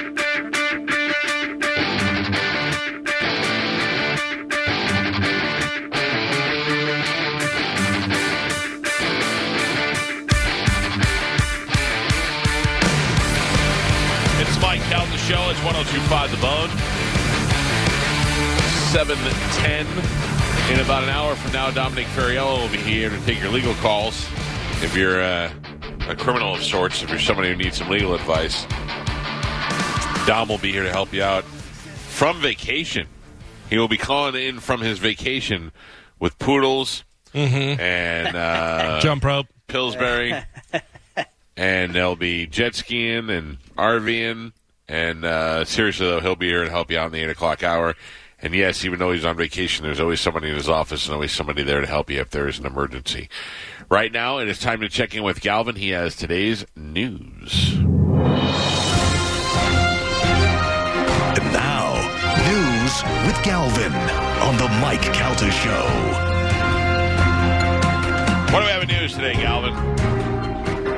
It's Mike Calta Show. It's 1025 The Bone. 710. In about an hour from now, Dominic Ferriello will be here to take your legal calls. If you're uh, a criminal of sorts, if you're somebody who needs some legal advice, Dom will be here to help you out from vacation. He will be calling in from his vacation with poodles and uh, Jump rope. Pillsbury, and they'll be jet skiing and RVing. And uh, seriously, though, he'll be here to help you out in the 8 o'clock hour. And yes, even though he's on vacation, there's always somebody in his office and always somebody there to help you if there is an emergency. Right now, it is time to check in with Galvin. He has today's news. Galvin on the Mike Calta Show. What do we have in news today, Galvin?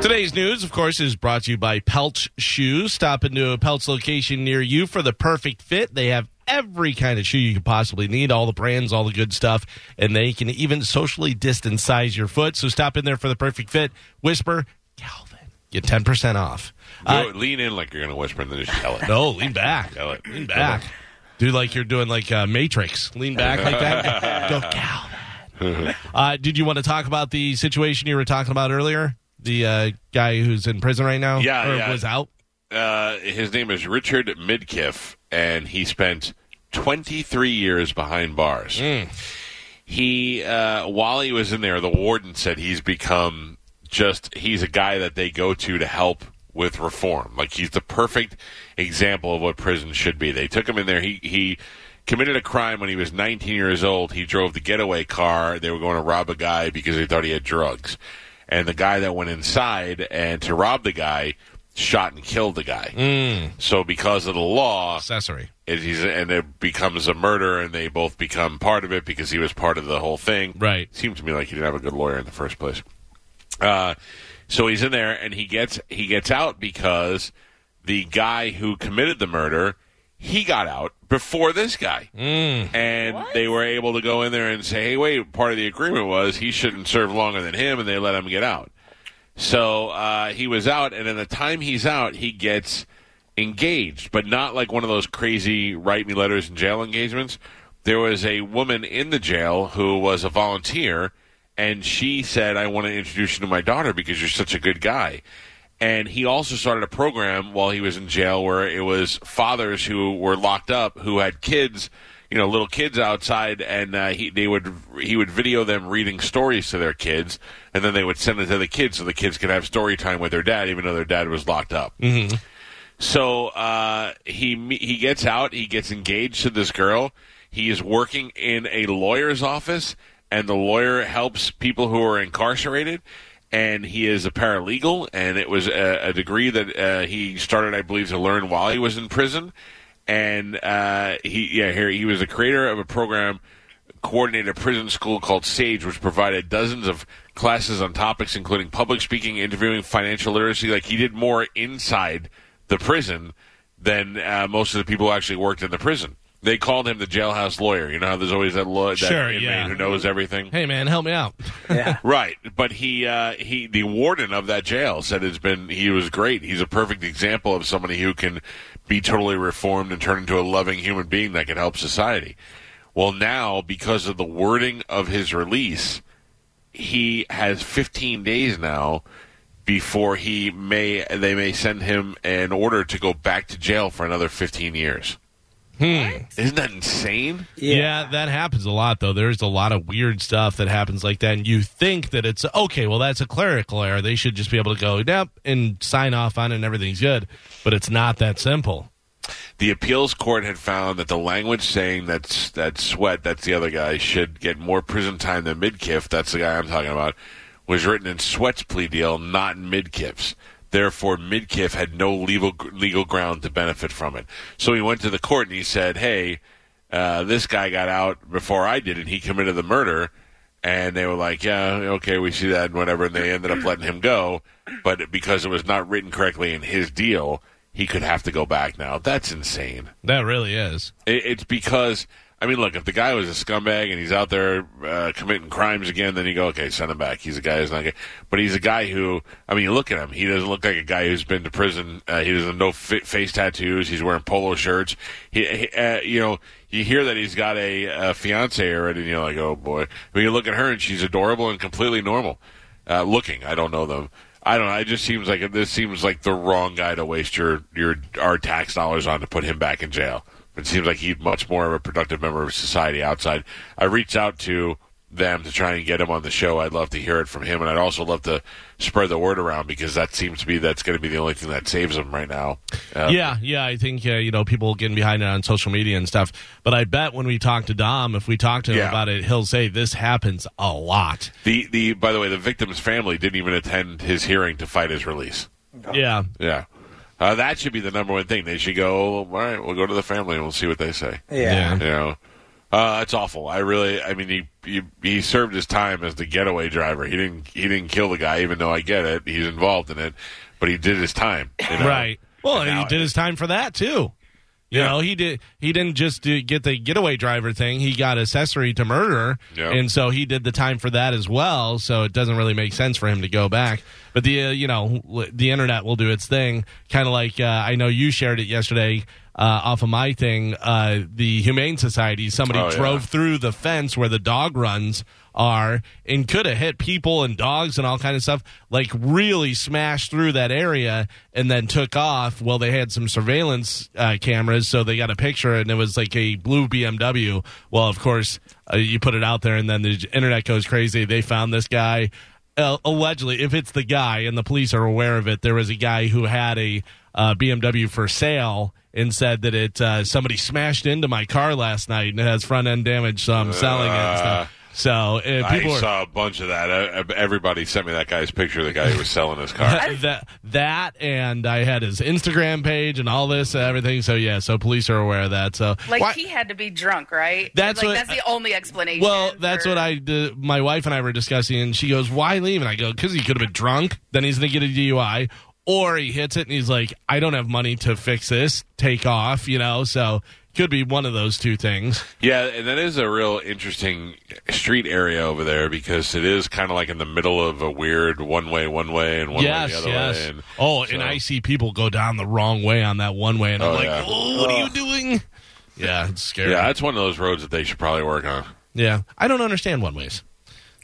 Today's news, of course, is brought to you by Peltz Shoes. Stop into a Peltz location near you for the perfect fit. They have every kind of shoe you could possibly need, all the brands, all the good stuff, and they can even socially distance size your foot. So stop in there for the perfect fit. Whisper, Galvin. Get 10% off. Uh, Go- lean in like you're going to whisper and then just yell it. no, lean back. Yell it. Lean back. Do like you're doing like uh, Matrix. Lean back like that. Go, Galvin. Uh, did you want to talk about the situation you were talking about earlier? The uh, guy who's in prison right now? Yeah, Or yeah. was out? Uh, his name is Richard Midkiff, and he spent 23 years behind bars. He, uh, while he was in there, the warden said he's become just, he's a guy that they go to to help with reform. Like, he's the perfect example of what prison should be. They took him in there. He, he committed a crime when he was 19 years old. He drove the getaway car. They were going to rob a guy because they thought he had drugs. And the guy that went inside and to rob the guy shot and killed the guy. So because of the law, Accessory. it, and it becomes a murder, and they both become part of it because he was part of the whole thing. Right. Seems to me like he didn't have a good lawyer in the first place. Uh, so he's in there, and he gets he gets out because the guy who committed the murder he got out before this guy, and they were able to go in there and say, "Hey, wait!" Part of the agreement was he shouldn't serve longer than him, and they let him get out. So uh, he was out, and in the time he's out, he gets engaged, but not like one of those crazy write me letters in jail engagements. There was a woman in the jail who was a volunteer, and she said, I want to introduce you to my daughter because you're such a good guy. And he also started a program while he was in jail where it was fathers who were locked up who had kids, you know, little kids outside, and uh, he they would he would video them reading stories to their kids, and then they would send it to the kids so the kids could have story time with their dad, even though their dad was locked up. So uh, he he gets out. He gets engaged to this girl. He is working in a lawyer's office, and the lawyer helps people who are incarcerated. And he is a paralegal, and it was a, a degree that uh, he started, I believe, to learn while he was in prison. And uh, he, yeah, here he was a creator of a program coordinated a prison school called Sage, which provided dozens of classes on topics including public speaking, interviewing, financial literacy. Like he did more inside the prison than uh, most of the people who actually worked in the prison. They called him the jailhouse lawyer. You know how there's always that, law- that Sure, inmate yeah. who knows everything. Hey, man, help me out. Right, but he uh, he the warden of that jail said it's been he was great. He's a perfect example of somebody who can be totally reformed and turn into a loving human being that can help society. Well, now because of the wording of his release, he has 15 days now before he may they may send him an order to go back to jail for another 15 years. Hmm. Isn't that insane? Yeah. that happens a lot, though. There's a lot of weird stuff that happens like that, and you think that it's okay. Well, that's a clerical error. They should just be able to go, yep, and sign off on it, and everything's good. But it's not that simple. the appeals court had found that the language saying that's that sweat that's the other guy should get more prison time than midkiff that's the guy i'm talking about was written in sweat's plea deal not in midkiff's therefore midkiff had no legal legal ground to benefit from it so he went to the court and he said hey uh, this guy got out before i did and he committed the murder and they were like, "Yeah, okay, we see that and whatever." And they ended up letting him go, but because it was not written correctly in his deal, he could have to go back now. That's insane. That really is. It, it's because I mean, look, if the guy was a scumbag and he's out there uh, committing crimes again, then you go, okay, send him back. He's a guy who's not. Good. But he's a guy who, I mean, you look at him. He doesn't look like a guy who's been to prison. Uh, he doesn't no face tattoos. He's wearing polo shirts. He, he uh, you know, you hear that he's got a, a fiance already, and you're like, oh boy. I mean, you look at her and she's adorable and completely normal uh, looking. I don't know them. I don't know. It just seems like this seems like the wrong guy to waste your your our tax dollars on to put him back in jail. It seems like he's much more of a productive member of society outside. I reached out to them to try and get him on the show. I'd love to hear it from him, and I'd also love to spread the word around because that seems to be that's going to be the only thing that saves him right now. Uh, yeah, yeah, I think uh, you know people getting behind it on social media and stuff. But I bet when we talk to Dom, if we talk to him yeah. about it, he'll say this happens a lot. The the by the way, the victim's family didn't even attend his hearing to fight his release. Yeah, yeah. Uh, that should be the number one thing. They should go. All right, we'll go to the family and we'll see what they say. Yeah, you know, uh, that's awful. I really, I mean, he, he he served his time as the getaway driver. He didn't he didn't kill the guy, even though I get it. He's involved in it, but he did his time. You know? Right. Well, he did his time for that too. You yeah. know, he did. He didn't just do, get the getaway driver thing. He got accessory to murder, yeah. and so he did the time for that as well. So it doesn't really make sense for him to go back. But the uh, you know the internet will do its thing, kind of like uh, I know you shared it yesterday uh, off of my thing. Uh, the Humane Society, somebody oh, drove yeah. through the fence where the dog runs are and could have hit people and dogs and all kind of stuff like really smashed through that area and then took off. Well they had some surveillance uh, cameras so they got a picture and it was like a blue bmw well of course uh, you put it out there and then the internet goes crazy. They found this guy. Uh, allegedly if it's the guy and the police are aware of it there was a guy who had a uh, bmw for sale and said that it uh, somebody smashed into my car last night and it has front end damage, so I'm selling it. And stuff. Uh, so uh, people I saw a bunch of that. Uh, everybody sent me that guy's picture. The guy who was selling his car. that, that, and I had his Instagram page and all this and everything. So yeah, so police are aware of that. So like why, he had to be drunk, right? That's like, what, that's the only explanation. Well, that's for... what I did. My wife and I were discussing, and she goes, "Why leave?" And I go, "Because he could have been drunk. Then he's going to get a DUI, or he hits it and he's like, I don't have money to fix this, take off, you know, so could be one of those two things. Yeah, and that is a real interesting street area over there because it is kind of like in the middle of a weird one way, one way, and one yes, way the other yes. way. And oh, so. and I see people go down the wrong way on that one way, and I'm oh, like, yeah. oh, what are you doing? Yeah, it's scary. Yeah, that's one of those roads that they should probably work on. Yeah, I don't understand one ways.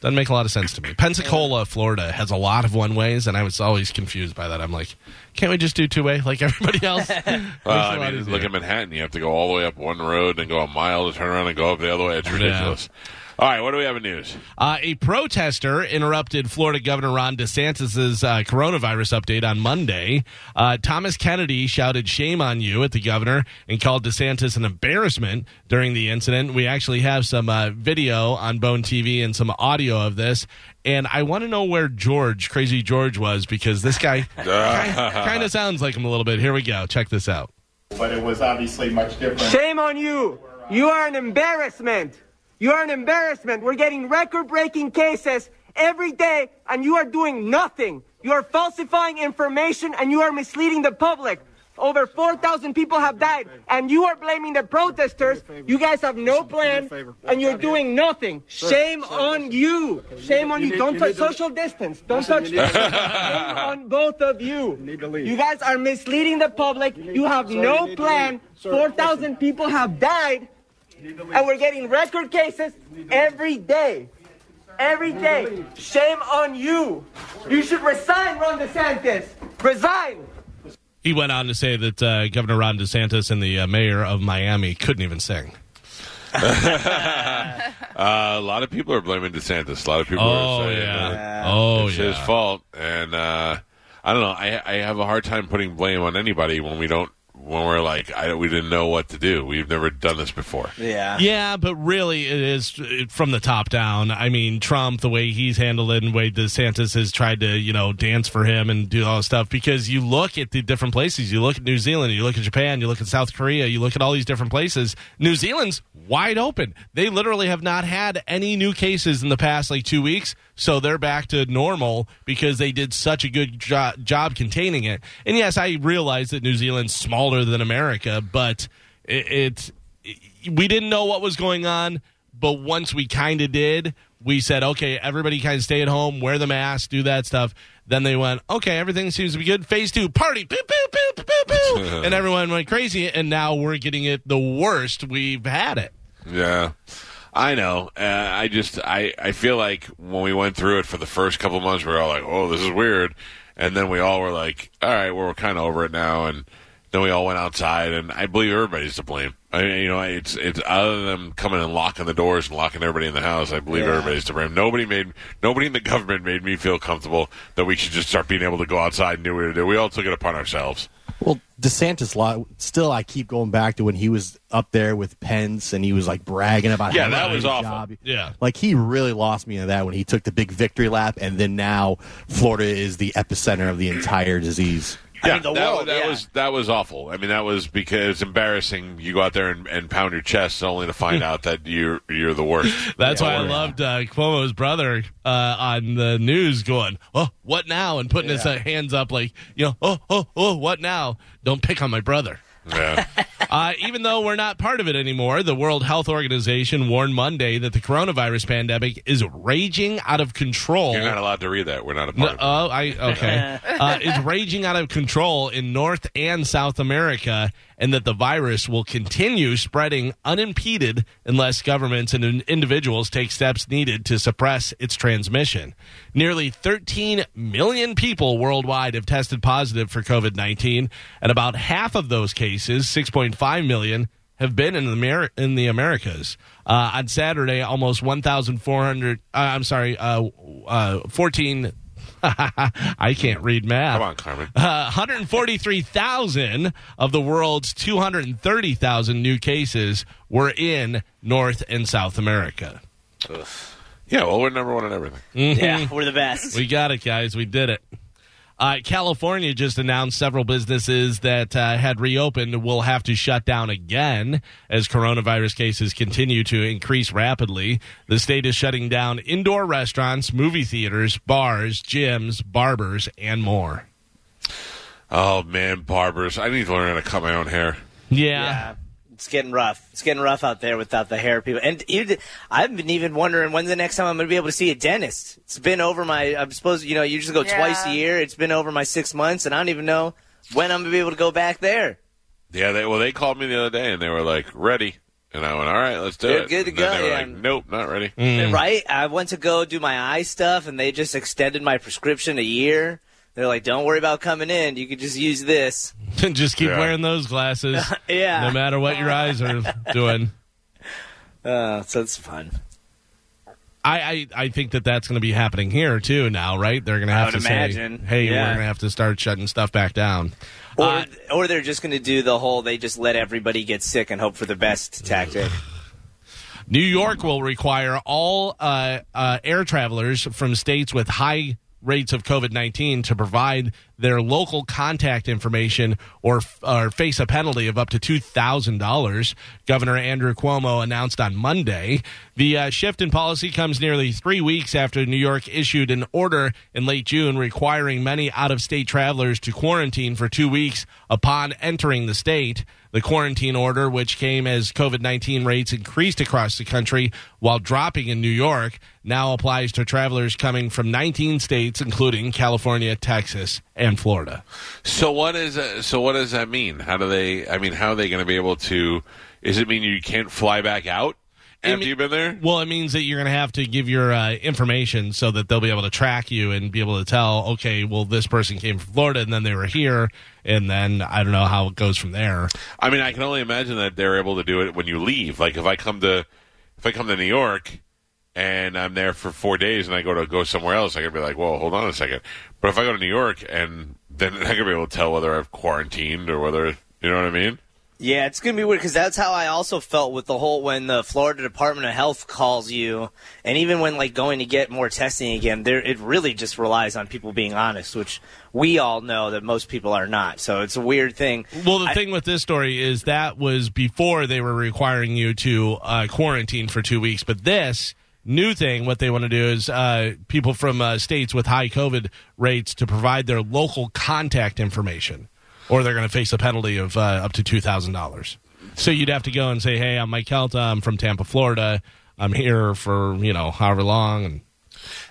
Doesn't make a lot of sense to me. Pensacola, Florida has a lot of one ways, and I was always confused by that. I'm like, can't we just do two way like everybody else? well, I mean, look at Manhattan. You have to go all the way up one road and go a mile to turn around and go up the other way. It's ridiculous. Yeah. All right, what do we have in news? Uh, a protester interrupted Florida Governor Ron DeSantis' uh, coronavirus update on Monday. Uh, Thomas Kennedy shouted "Shame on you" at the governor and called DeSantis an embarrassment during the incident. We actually have some uh, video on Bone TV and some audio of this. And I want to know where George, Crazy George, was because this guy kind of sounds like him a little bit. Here we go. Check this out. But it was obviously much different. Shame on you. You are an embarrassment. You are an embarrassment. We're getting record breaking cases every day, and you are doing nothing. You are falsifying information and you are misleading the public. Over 4,000 people have died, and you are blaming the protesters. You guys have no plan, and you're doing nothing. Shame on you. Shame on you. Don't touch social distance. Don't touch. Shame on both of you. You guys are misleading the public. You have no plan. 4,000 people have died and we're getting record cases every day. Every day. Shame on you. You should resign, Ron DeSantis. Resign. He went on to say that uh, Governor Ron DeSantis and the uh, mayor of Miami couldn't even sing. uh, a lot of people are blaming DeSantis. A lot of people oh, are saying yeah. oh, it's yeah. his fault. And uh, I don't know. I, I have a hard time putting blame on anybody when we don't when we're like, I, we didn't know what to do. We've never done this before. Yeah. Yeah, but really, it is from the top down. I mean, Trump, the way he's handled it, and the way DeSantis has tried to, you know, dance for him and do all this stuff. Because you look at the different places. You look at New Zealand, you look at Japan, you look at South Korea, you look at all these different places. New Zealand's wide open. They literally have not had any new cases in the past like two weeks. So they're back to normal because they did such a good jo- job containing it. And yes, I realize that New Zealand's smaller than America, but it, it we didn't know what was going on. But once we kind of did, we said, okay, everybody kind of stay at home, wear the mask, do that stuff. Then they went, okay, everything seems to be good. Phase two, party, boo, boo, boo, boo, boo. and everyone went crazy. And now we're getting it the worst we've had it. Yeah. I know. Uh, I just I, I feel like when we went through it for the first couple months, we were all like, "Oh, this is weird," and then we all were like, "All right, well, we're kind of over it now." And then we all went outside, and I believe everybody's to blame. I mean, you know, it's it's other than them coming and locking the doors and locking everybody in the house. I believe Yeah. everybody's to blame. Nobody made nobody in the government made me feel comfortable that we should just start being able to go outside and do what we do. We all took it upon ourselves. Well, DeSantis, law, still, I keep going back to when he was up there with Pence and he was like bragging about Yeah, how that was awful. job. Yeah. Like he really lost me in that when he took the big victory lap, and then now Florida is the epicenter of the entire disease. Yeah, mean, the that, world, that yeah. was that was awful. I mean, that was because it's embarrassing. You go out there and, and pound your chest only to find out that you're you're the worst. That's why I loved uh, Cuomo's brother uh, on the news going, "Oh, what now?" and putting his uh, hands up like, you know, "Oh, oh, oh, what now?" Don't pick on my brother. Yeah. Uh, even though we're not part of it anymore, the World Health Organization warned Monday that the coronavirus pandemic is raging out of control. You're not allowed to read that. We're not a No, part of it. oh, I okay. uh, is raging out of control in North and South America, and that the virus will continue spreading unimpeded unless governments and individuals take steps needed to suppress its transmission. Nearly 13 million people worldwide have tested positive for COVID 19, and about half of those cases, 6.5 million, have been in the Amer- in the Americas. Uh, on Saturday, almost 1,400. Uh, I'm sorry, uh, uh, 14. I can't read math. Come on, Carmen. Uh, 143,000 of the world's 230,000 new cases were in North and South America. Yeah, well, we're number one in everything. Yeah, we're the best. We got it, guys. We did it. Uh, California just announced several businesses that uh, had reopened will have to shut down again as coronavirus cases continue to increase rapidly. The state is shutting down indoor restaurants, movie theaters, bars, gyms, barbers, and more. Oh man, barbers! I need to learn how to cut my own hair. yeah. It's getting rough. It's getting rough out there without the hair people. And you, I've been even wondering when's the next time I'm going to be able to see a dentist. It's been over my. I'm supposed, you know, you just go Yeah. twice a year. It's been over my six months, and I don't even know when I'm going to be able to go back there. Yeah, they well, they called me the other day and they were like, "Ready," and I went, "All right, let's do Good- it." good to And go, They were yeah. like, "Nope, not ready." Right? I went to go do my eye stuff, and they just extended my prescription a year. They're like, "Don't worry about coming in. You can just use this." just keep Yeah. wearing those glasses, Yeah. no matter what your eyes are doing. Uh, so it's fun. I, I, I think that that's going to be happening here too now, right? They're going to have to imagine. say, "Hey, we're going to have to start shutting stuff back down." Or, Uh, or they're just going to do the whole they just let everybody get sick and hope for the best tactic. New York will require all uh, uh, air travelers from states with high rates of COVID 19 to provide their local contact information or, or face a penalty of up to $2,000. Governor Andrew Cuomo announced on Monday. The uh, shift in policy comes nearly three weeks after New York issued an order in late June requiring many out of state travelers to quarantine for two weeks upon entering the state. The quarantine order, which came as COVID 19 rates increased across the country while dropping in New York, now applies to travelers coming from 19 states, including California, Texas, and Florida. So what is uh, so what does that mean? How do they? I mean, how are they going to be able to? Does it mean you can't fly back out after mean- you've been there? Well, it means that you're going to have to give your uh, information so that they'll be able to track you and be able to tell, okay, well, this person came from Florida and then they were here, and then I don't know how it goes from there. I mean, I can only imagine that they're able to do it when you leave. Like if I come to if I come to New York and I'm there for four days and I go to go somewhere else, I could be like, well, hold on a second. But if I go to New York and then I could be able to tell whether I've quarantined or whether you know what I mean. Yeah, it's gonna be weird because that's how I also felt with the whole when the Florida Department of Health calls you, and even when like going to get more testing again, there it really just relies on people being honest, which we all know that most people are not. So it's a weird thing. Well, the I- thing with this story is that was before they were requiring you to uh, quarantine for two weeks, but this new thing, what they want to do is uh, people from uh, states with high COVID rates to provide their local contact information, or they're going to face a penalty of uh, up to two thousand dollars. So you'd have to go and say, "Hey, I'm Mike Calta. I'm from Tampa, Florida. I'm here for you know however long." And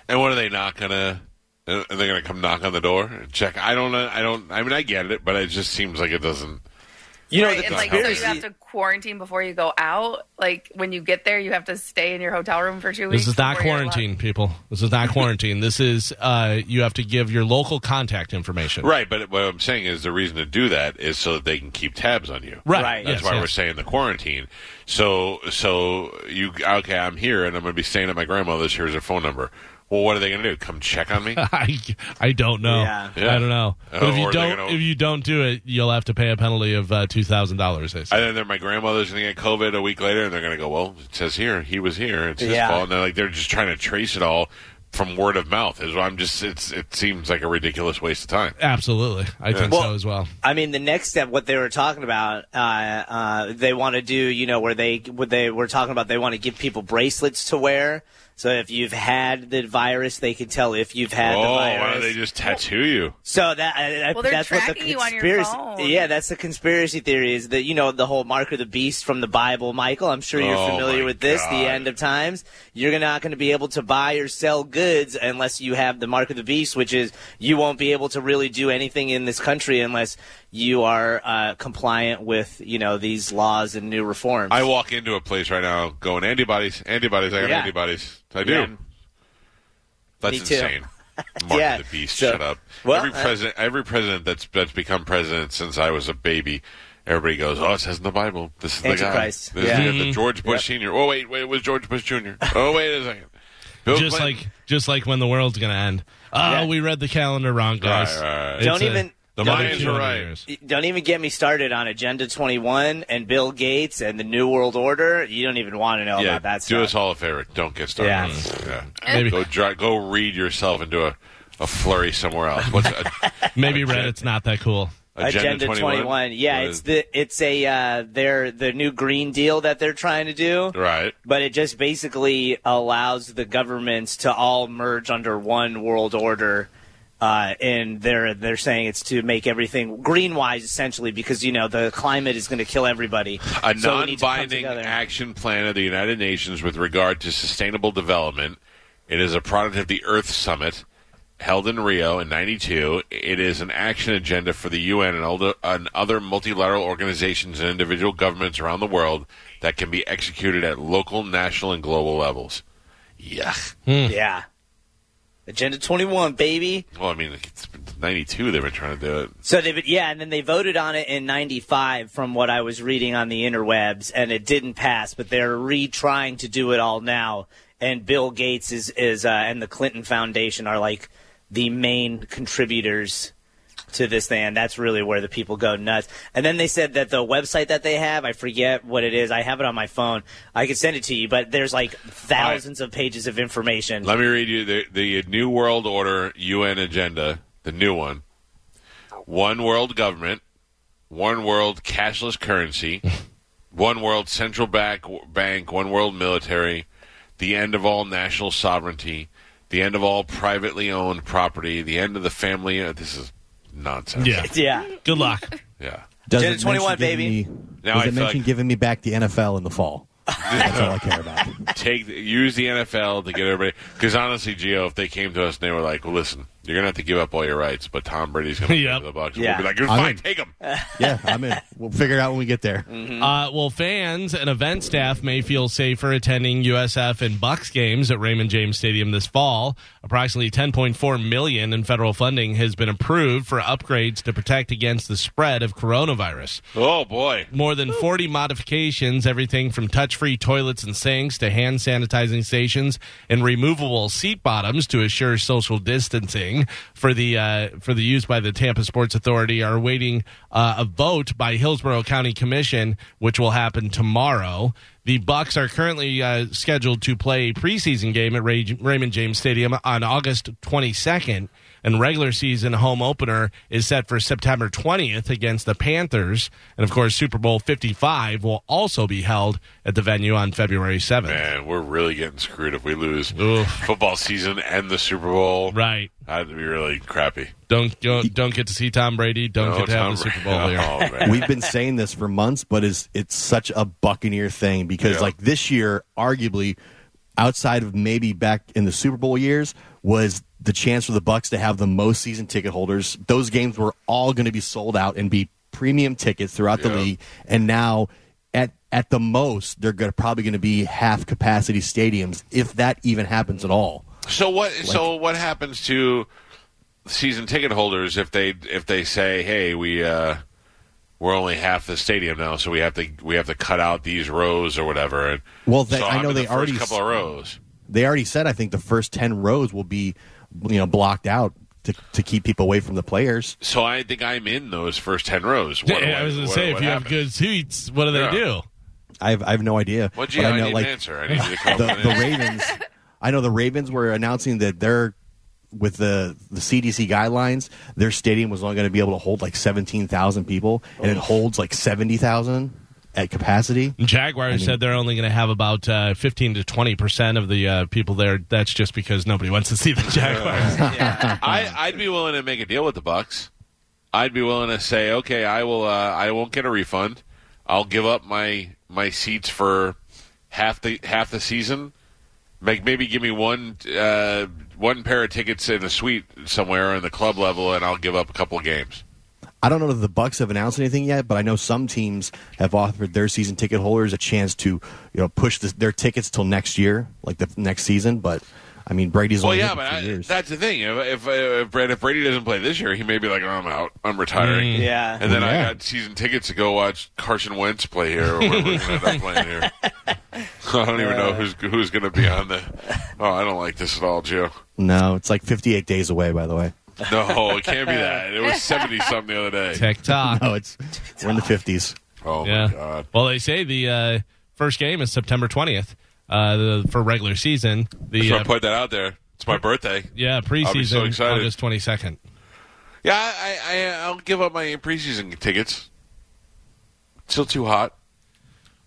And what are they not gonna? Are they gonna come knock on the door and check? I don't. I don't. I mean, I get it, but it just seems like it doesn't. You know, Right, the and like so you have to quarantine before you go out. Like when you get there, you have to stay in your hotel room for two weeks. this is not before you're allowed- quarantine, people. This is not quarantine. this is uh, you have to give your local contact information. Right, but what I'm saying is the reason to do that is so that they can keep tabs on you. Right. Right. That's yes, why yes. we're saying the quarantine. So, so you okay? I'm here, and I'm going to be staying at my grandmother's. Here's her phone number. Well, what are they going to do? Come check on me? I, I don't know. Yeah. Yeah. I don't know. But Oh, if you or they're don't gonna- if you don't do it, you'll have to pay a penalty of uh, two thousand dollars. They say. And then my grandmother's going to get COVID a week later, and they're going to go, "Well, it says here he was here. It's his Yeah. fault." And they're like, they're just trying to trace it all from word of mouth. Is I'm just. It's. It seems like a ridiculous waste of time. Absolutely, I think Well- so as well. I mean, the next step, what they were talking about, uh, uh, they want to do, you know, where they, what they were talking about, they want to give people bracelets to wear. So if you've had the virus, they can tell if you've had oh, the why don't they just tattoo you? So that I- I- Well, they're that's what the tracking you on your conspiracy. Yeah, that's the conspiracy theory. Is that you know the whole mark of the beast from the Bible, Michael? I'm sure you're Oh, familiar with this. God. The end of times. You're not going to be able to buy or sell goods unless you have the mark of the beast, which is you won't be able to really do anything in this country unless you are uh, compliant with you know these laws and new reforms. I walk into a place right now going antibodies, antibodies. I got Yeah. antibodies. I do. Yeah. That's Me too. insane. Mark Yeah. the beast. So- shut up. well, every uh, president, every president that's that's become president since I was a baby. Everybody goes, oh, it says in the Bible. This is the guy. This Yeah. is the, the George Bush Senior. Oh wait, wait, it was George Bush Jr. Oh wait a second. Bill just Clinton. like just like when the world's going to end. Oh, Yeah. we read the calendar wrong, guys. Right, right, right. Don't a- even- The another Mayans are right. years. Don't even get me started on Agenda 21 and Bill Gates and the New World Order. You don't even want to know yeah, about that stuff. do stuff. us all a favor. Don't get started. Yeah. on it. yeah. Maybe- Go dry, go read yourself into a, a flurry somewhere else. What's a, Maybe Agenda- Reddit's not that cool. Agenda, 21? Yeah, What it's is- the it's a uh, their the new Green Deal that they're trying to do. right. But it just basically allows the governments to all merge under one world order. Uh, and they're they're saying it's to make everything green wise essentially because you know the climate is going to kill everybody. A So we need to come non-binding together. action plan of the United Nations with regard to sustainable development. It is a product of the Earth Summit held in Rio in '92. It is an action agenda for the UN and other, and other multilateral organizations and individual governments around the world that can be executed at local, national, and global levels. Yuck. Yeah, Agenda 21, baby. Well, I mean, it's '92 they've been trying to do it. So they, yeah, and then they voted on it in '95, from what I was reading on the interwebs, and it didn't pass. But they're retrying to do it all now, and Bill Gates is is uh, and the Clinton Foundation are like the main contributors to this thing, and that's really where the people go nuts. And then they said that the website that they have, I forget what it is. I have it on my phone. I could send it to you, but there's like thousands of pages of information. Let me read you the, the New World Order UN agenda, the new one. One world government, one world cashless currency, one world central bank, bank, one world military, the end of all national sovereignty, the end of all privately owned property, the end of the family. uh, This is nonsense. Yeah. yeah. Good luck. Yeah. Does Agenda it 21, mention giving baby. Me, Now does I it feel mention like- giving me back the NFL in the fall? That's all I care about. Take use the NFL to get everybody. Because honestly, Gio, if they came to us and they were like, listen, you're gonna have to give up all your rights, but Tom Brady's gonna Yep. give the Bucks," Yeah. we'll be like, "You're I'm fine, in. take him." Yeah, I'm in. We'll figure it out when we get there. Uh, well, fans and event staff may feel safer attending USF and Bucks games at Raymond James Stadium this fall. Approximately 10.4 million in federal funding has been approved for upgrades to protect against the spread of coronavirus. Oh boy. More than 40 modifications, everything from touch-free toilets and sinks to hand sanitizing stations and removable seat bottoms to assure social distancing for the uh, for the use by the Tampa Sports Authority, are awaiting uh, a vote by Hillsborough County Commission, which will happen tomorrow. The Bucks are currently uh, scheduled to play a preseason game at Ray- Raymond James Stadium on August 22nd. And regular season home opener is set for September 20th against the Panthers. And of course, Super Bowl 55 will also be held at the venue on February 7th. Man, we're really getting screwed if we lose Oof. football season and the Super Bowl. Right. That'd be really crappy. Don't don't, don't get to see Tom Brady. Don't No, get to have the Super Brady. Bowl here. Oh. We've been saying this for months, but it's it's such a Buccaneer thing because Yeah. like this year, arguably, outside of maybe back in the Super Bowl years, was the chance for the Bucks to have the most season ticket holders. Those games were all going to be sold out and be premium tickets throughout the league, and now. At, at the most, they're gonna, probably going to be half capacity stadiums, if that even happens at all. So what? so what happens to season ticket holders if they if they say, "Hey, we uh, we're only half the stadium now, so we have to we have to cut out these rows or whatever." And Well, they- so I know they the first already couple of rows. They already said I think the first ten rows will be, you know, blocked out to, to keep people away from the players. So I think I'm in those first ten rows. What do Yeah, I was going to say, what if you have good seats, what do they Yeah. do? I have, I have no idea. What'd you? But I, I know, need like an answer. I need you to come the, the. Ravens. I know the Ravens were announcing that they're with the the CDC guidelines. Their stadium was only going to be able to hold like seventeen thousand people, and it holds like seventy thousand at capacity. Jaguars said they're only going to have about uh, 15 to 20 percent of the uh, people there. That's just because nobody wants to see the Jaguars. I, I'd be willing to make a deal with the Bucks. I'd be willing to say, okay, I will. Uh, I won't get a refund. I'll give up my my seats for half the half the season. Make maybe give me one uh, one pair of tickets in a suite somewhere in the club level, and I'll give up a couple of games. I don't know if the Bucks have announced anything yet, but I know some teams have offered their season ticket holders a chance to, you know, push the, their tickets till next year, like the next season. But I mean, Brady's Well, only yeah, but I, years. that's the thing. If if, if, Brady, if Brady doesn't play this year, he may be like, oh, I'm out. I'm retiring. Yeah. And then I got season tickets to go watch Carson Wentz play here, or we're going to end up playing here. I don't even know who's who's going to be on the. Oh, I don't like this at all, Joe. no, it's like 58 days away, by the way. No, it can't be that. It was seventy something the other day. TikTok. No, it's we're in the 50s. Oh yeah. my god. Well, they say the uh, first game is September 20th uh, the, for regular season. The uh, I put that out there. It's my birthday. yeah I'll preseason be so excited. August 22nd. Yeah, I, I I'll give up my preseason tickets. Still too hot.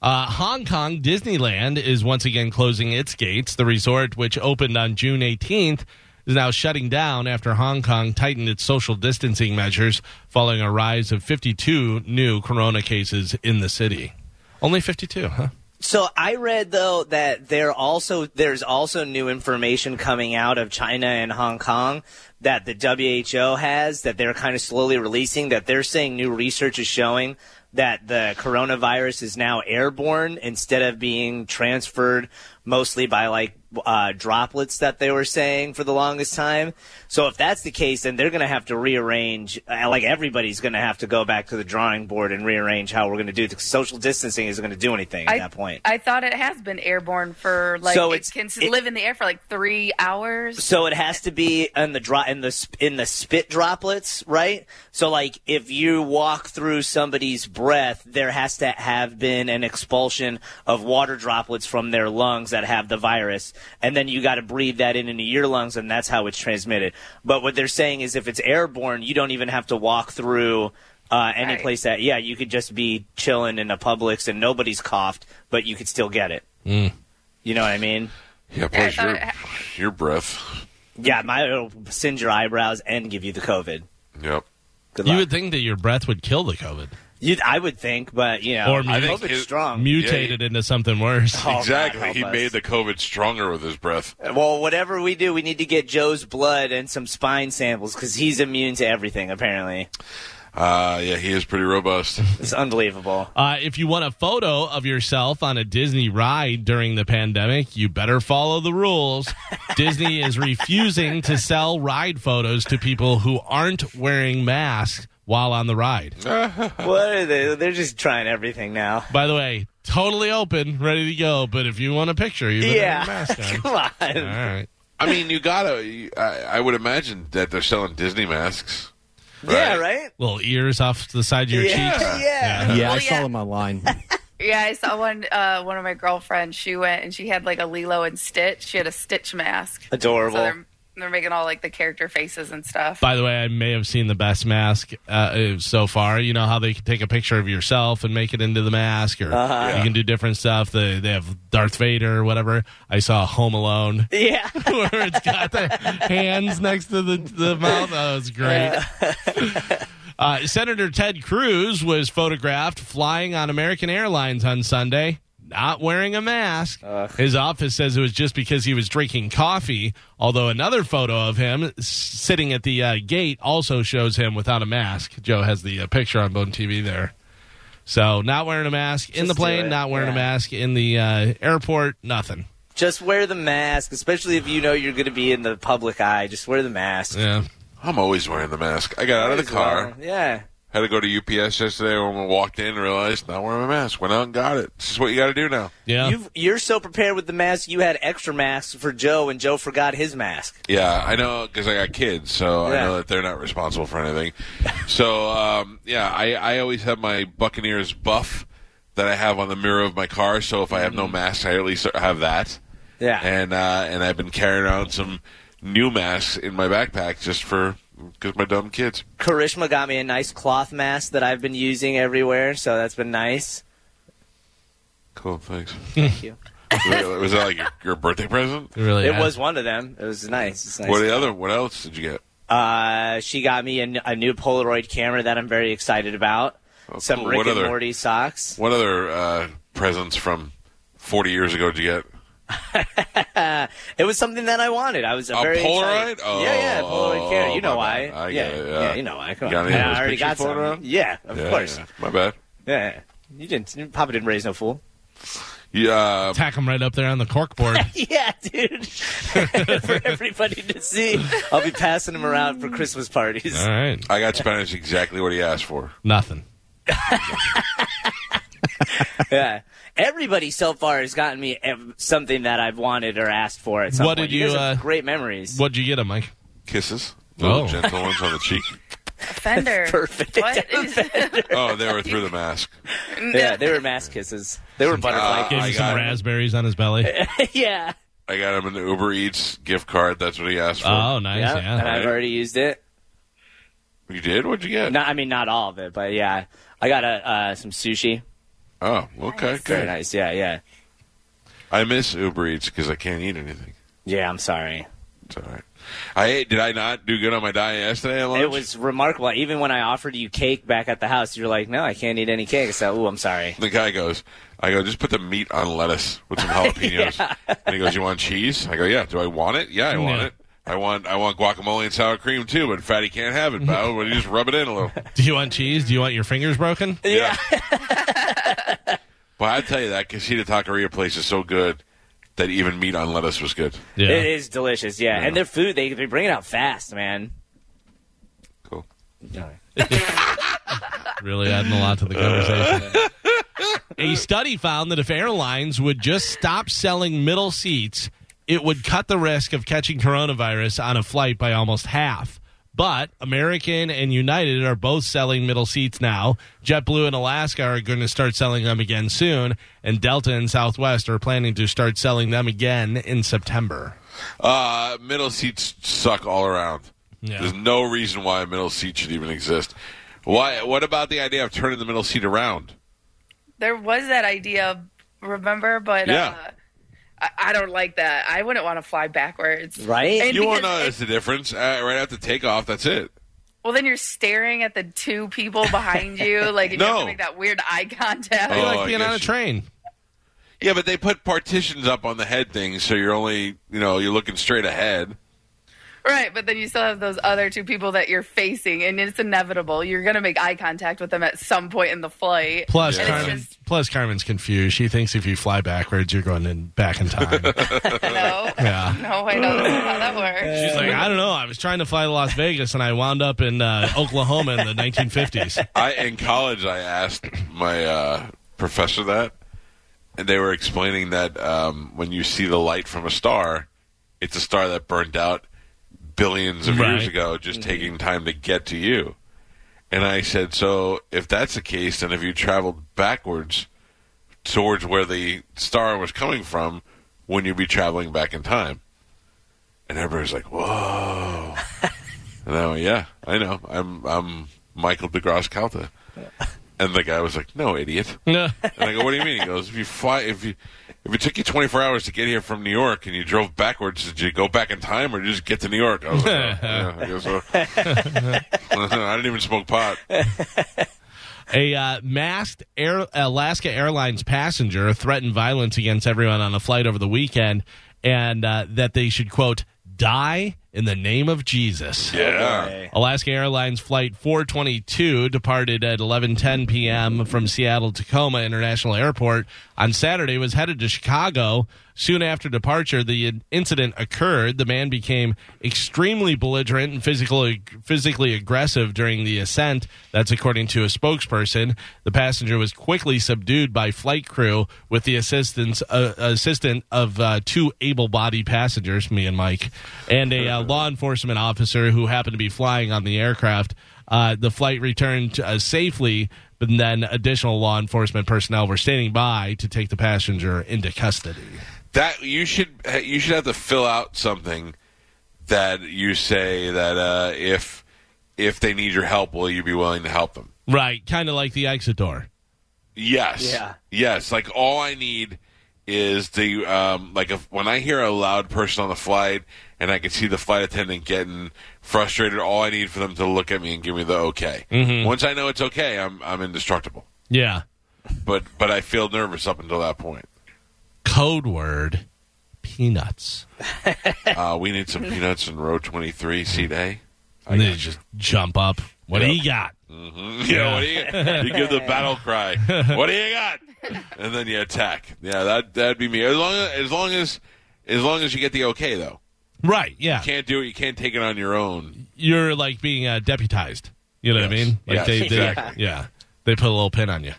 Uh, Hong Kong Disneyland is once again closing its gates. The resort, which opened on June 18th, is now shutting down after Hong Kong tightened its social distancing measures following a rise of 52 new corona cases in the city. Only 52, huh? So I read though that there also there's also new information coming out of China and Hong Kong that the WHO has that they're kind of slowly releasing that they're saying new research is showing that the coronavirus is now airborne instead of being transferred mostly by like uh, droplets that they were saying for the longest time. So if that's the case, then they're going to have to rearrange. uh, Like everybody's going to have to go back to the drawing board and rearrange how we're going to do. it. Social distancing isn't going to do anything at I, that point. I thought it has been airborne for like So it can it- live in the air for like three hours. So it has to be in the dro- in the in the spit droplets, right? So like if you walk through somebody's breath, there has to have been an expulsion of water droplets from their lungs that have the virus, and then you got to breathe that in into your lungs, and that's how it's transmitted. But what they're saying is if it's airborne, you don't even have to walk through. Uh, any Right. place that, yeah, you could just be chilling in a Publix and nobody's coughed, but you could still get it. Mm. You know what I mean? Yeah, plus your your breath. Yeah, my it'll singe your eyebrows and give you the COVID. Yep. Good You would think that your breath would kill the COVID, You'd, I would think, but you know, Or I think COVID's his- strong. mutated into something worse. Oh, exactly. help He us. made the COVID stronger with his breath. well, whatever we do, we need to get Joe's blood and some spine samples because he's immune to everything. Apparently, Uh, yeah, he is pretty robust. it's unbelievable. Uh, if you want a photo of yourself on a Disney ride during the pandemic, you better follow the rules. Disney is refusing to sell ride photos to people who aren't wearing masks while on the ride. what are they? They're just trying everything now. By the way, totally open, ready to go. But if you want a picture, you better have a Yeah, mask on. come on. All right. I mean, you gotta. you- I, I would imagine that they're selling Disney masks. Yeah, right. Little ears off to the side of your Yeah, cheeks. yeah. Yeah, Well, I saw yeah. them online. Yeah, I saw one. Uh, one of my girlfriends. She went and she had like a Lilo and Stitch. She had a Stitch mask. Adorable. So they're they're making all like the character faces and stuff. By the way, I may have seen the best mask uh, so far. You know how they can take a picture of yourself and make it into the mask, or you can do different stuff. They, they have Darth Vader or whatever. I saw Home Alone Yeah. where it's got the hands next to the, the mouth. That was great. Uh, Senator Ted Cruz was photographed flying on American Airlines on Sunday, not wearing a mask. His office says it was just because he was drinking coffee, although another photo of him sitting at the uh, gate also shows him without a mask. Joe has the uh, picture on Bone TV there. So, not wearing a mask in the plane, not wearing a mask in the uh, airport, nothing. Just wear the mask, especially if you know you're going to be in the public eye. Just wear the mask. Yeah. I'm always wearing the mask. I got out of the As well. car, Yeah. Had to go to UPS yesterday when we walked in and realized not wearing my mask. Went out and got it. This is what you got to do now. Yeah. You've, you're so prepared with the mask. You had extra masks for Joe, and Joe forgot his mask. Yeah, I know because I got kids, so I know that they're not responsible for anything. so um, yeah, I, I always have my Buccaneers buff that I have on the mirror of my car. So if I have no mask, I at least have that. Yeah. And uh, and I've been carrying around some new masks in my backpack just for because my dumb kids. Karishma got me a nice cloth mask that I've been using everywhere, so that's been nice. Cool, thanks. Thank you. was, that, was that like your, your birthday present? It really It has. was one of them. It was nice. It's nice. What the other? What else did you get? Uh, she got me a new Polaroid camera that I'm very excited about. Some Oh, cool. Rick What and other- Morty socks. What other uh, presents from forty years ago did you get? It was something that I wanted. I was A very Polaroid? excited. Oh, yeah, yeah, oh, Polaroid camera. You know why? bad. I yeah, it, yeah. you know why. Come You on. got any Yeah, those I already got some. around? Yeah, of Yeah, course. yeah. My bad. Yeah. You didn't. Papa didn't raise no fool. Yeah. Tack them right up there on the corkboard. Yeah, dude. for everybody to see. I'll be passing them around for Christmas parties. All right. I got Spanish exactly what he asked for. Nothing. Yeah. Everybody so far has gotten me something that I've wanted or asked for at some What point. did you, guys have uh, great memories. What'd you get him, Mike? Kisses. Little Oh. gentle ones on the cheek. Fender. Perfect. What? Oh, they were through the mask. Yeah, they were mask kisses. They were butterfly Uh, Gave I you some got raspberries on his belly. yeah. I got him an Uber Eats gift card. That's what he asked for. Oh, nice. yeah. Yeah. And I've already used it. You did? What'd you get? Not, I mean, not all of it, but yeah. I got a, uh, some sushi. Oh, okay, Very good. nice. Yeah, yeah. I miss Uber Eats because I can't eat anything. Yeah, I'm sorry. It's all right. I ate. Did I not do good on my diet yesterday? At lunch? It was remarkable. Even when I offered you cake back at the house, you're like, no, I can't eat any cake. So, ooh, I'm sorry. The guy goes, I go, just put the meat on lettuce with some jalapenos. And he goes, you want cheese? I go, yeah. Do I want it? Yeah, I want it. I want I want guacamole and sour cream too, but Fatty can't have it, pal. But you just rub it in a little. Do you want cheese? Do you want your fingers broken? Yeah. but I tell you that Casita Taqueria place is so good that even meat on lettuce was good. Yeah. It is delicious, yeah. And their food, they, they bring it out fast, man. Cool. Really adding a lot to the conversation. a study found that if airlines would just stop selling middle seats, it would cut the risk of catching coronavirus on a flight by almost half. But American and United are both selling middle seats now. JetBlue and Alaska are going to start selling them again soon, and Delta and Southwest are planning to start selling them again in September. Uh, middle seats suck all around. Yeah. There's no reason why a middle seat should even exist. Why? What about the idea of turning the middle seat around? There was that idea, remember? But Yeah. uh, I, I don't like that. I wouldn't want to fly backwards. Right? And You won't because notice the difference uh, right after takeoff. That's it. Well, then you're staring at the two people behind you, like and you have No. to make that weird eye contact. Oh, They like being guess on a you- train. Yeah, but they put partitions up on the head things, so you're only you know you're looking straight ahead. Right, but then you still have those other two people that you're facing, and it's inevitable. You're going to make eye contact with them at some point in the flight. Plus, Yeah. Carmen, just- plus Carmen's confused. She thinks if you fly backwards, you're going in back in time. no, yeah. no, I know that's not how that works. She's like, I don't know. I was trying to fly to Las Vegas and I wound up in uh, Oklahoma in the 1950s. I in college I asked my uh, professor that, and they were explaining that um, when you see the light from a star, it's a star that burned out billions of years ago, just mm-hmm. taking time to get to you. And I said, so if that's the case, then if you traveled backwards towards where the star was coming from, wouldn't you be traveling back in time? And everybody's like, "Whoa!" and I went, "Yeah, I know. I'm I'm Michael DeGrasse Calta." And the guy was like, "No, idiot." Yeah. And I go, "What do you mean?" He goes, "If you fly, if you if it took you 24 hours to get here from New York and you drove backwards, did you go back in time or did you just get to New York?" I was like, oh, "Yeah, I guess so." I didn't even smoke pot. A uh, masked Air, Alaska Airlines passenger threatened violence against everyone on a flight over the weekend, and uh, that they should quote die in the name of Jesus. Yeah. Hey. Alaska Airlines flight 422 departed at 11:10 p.m. from Seattle Tacoma International Airport on Saturday was headed to Chicago. Soon after departure, the incident occurred. The man became extremely belligerent and physically physically aggressive during the ascent. That's according to a spokesperson. The passenger was quickly subdued by flight crew with the assistance uh, assistant of uh, two able-bodied passengers, me and Mike, and a uh, law enforcement officer who happened to be flying on the aircraft. Uh, the flight returned uh, safely, but then additional law enforcement personnel were standing by to take the passenger into custody. That you should you should have to fill out something that you say that uh, if if they need your help, will you be willing to help them? Right, kind of like the exit door. Yes. Yeah. Yes. Like all I need is the um, like if when I hear a loud person on the flight and I can see the flight attendant getting frustrated, all I need for them to look at me and give me the okay. Mm-hmm. Once I know it's okay, I'm I'm indestructible. Yeah. But but I feel nervous up until that point. Code word peanuts. Uh, we need some peanuts in row twenty three, seat A. I And then just jump up. What do you got? Mhm. Yeah, what do you, you give the battle cry. What do you got? And then you attack. Yeah, that that'd be me. As long as as long as as long as you get the okay though. Right, yeah. You can't do it. You can't take it on your own. You're like being uh, deputized. You know what I mean? Like Yes, they, they, exactly. yeah, they put a little pin on you.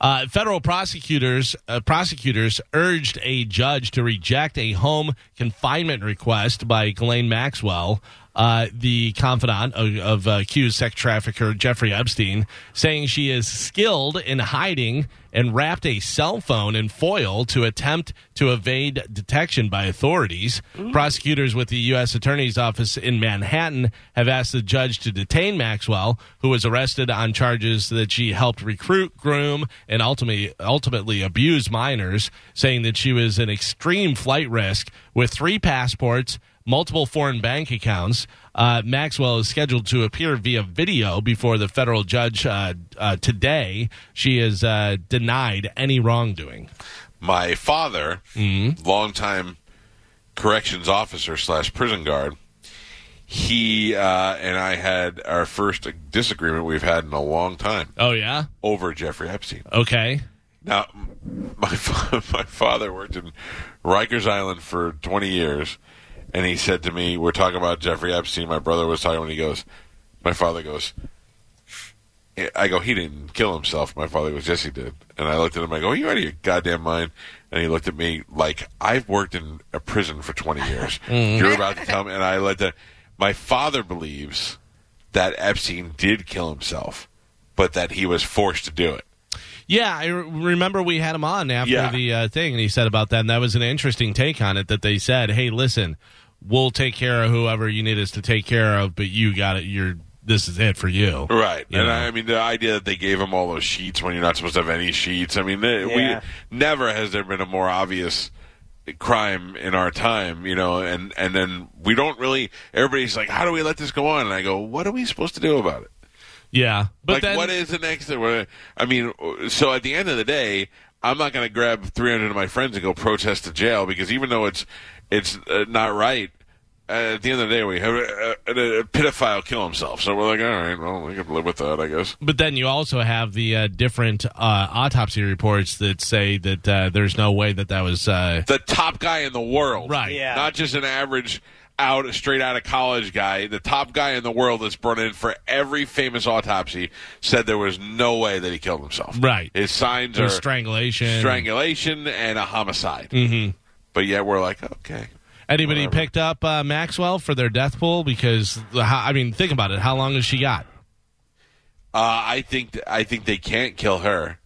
Uh, federal prosecutors uh, prosecutors urged a judge to reject a home confinement request by Ghislaine Maxwell, uh, the confidant of, of uh, accused sex trafficker Jeffrey Epstein, saying she is skilled in hiding and wrapped a cell phone in foil to attempt to evade detection by authorities. Prosecutors with the U.S. Attorney's Office in Manhattan have asked the judge to detain Maxwell, who was arrested on charges that she helped recruit, groom, and ultimately ultimately abuse minors, saying that she was an extreme flight risk with three passports multiple foreign bank accounts. Uh, Maxwell is scheduled to appear via video before the federal judge uh, uh, today. She is uh, denied any wrongdoing. My father, longtime corrections officer slash prison guard, he uh, and I had our first disagreement we've had in a long time Oh yeah. over Jeffrey Epstein. Okay. Now, my fa- my father worked in Rikers Island for 20 years, and he said to me, "We're talking about Jeffrey Epstein." My brother was talking when he goes, my father goes. I go, he didn't kill himself. My father goes, yes, he did. And I looked at him. I go, are you out of your goddamn mind? And he looked at me like I've worked in a prison for 20 years. You're about to tell me, and I let the. My father believes that Epstein did kill himself, but that he was forced to do it. Yeah, I re- remember we had him on after Yeah. the uh, thing, and he said about that, and that was an interesting take on it. That they said, "Hey, listen, we'll take care of whoever you need us to take care of, but you got it. You're this is it for you." Right. You and know. I mean, the idea that they gave him all those sheets when you're not supposed to have any sheets. I mean, they, Yeah. we never has there been a more obvious crime in our time, you know, and, and then we don't really, everybody's like, how do we let this go on? And I go, what are we supposed to do about it? Yeah, but like, then what is the next thing? I mean, so at the end of the day, I'm not going to grab 300 of my friends and go protest to jail because even though it's it's uh, not right, uh, at the end of the day, we have a, a, a pedophile kill himself. So we're like, all right, well, we can live with that, I guess. But then you also have the uh, different uh, autopsy reports that say that uh, there's no way that that was. Uh, the top guy in the world. Right. Yeah. Not just an average out straight out of college guy. The top guy in the world that's brought in for every famous autopsy said there was no way that he killed himself. Right. His signs there are strangulation. strangulation and a homicide. Mm-hmm. But yet we're like, okay. Anybody Whatever. picked up uh, Maxwell for their death pool? Because I mean, think about it. How long has she got? Uh, I think th- I think they can't kill her.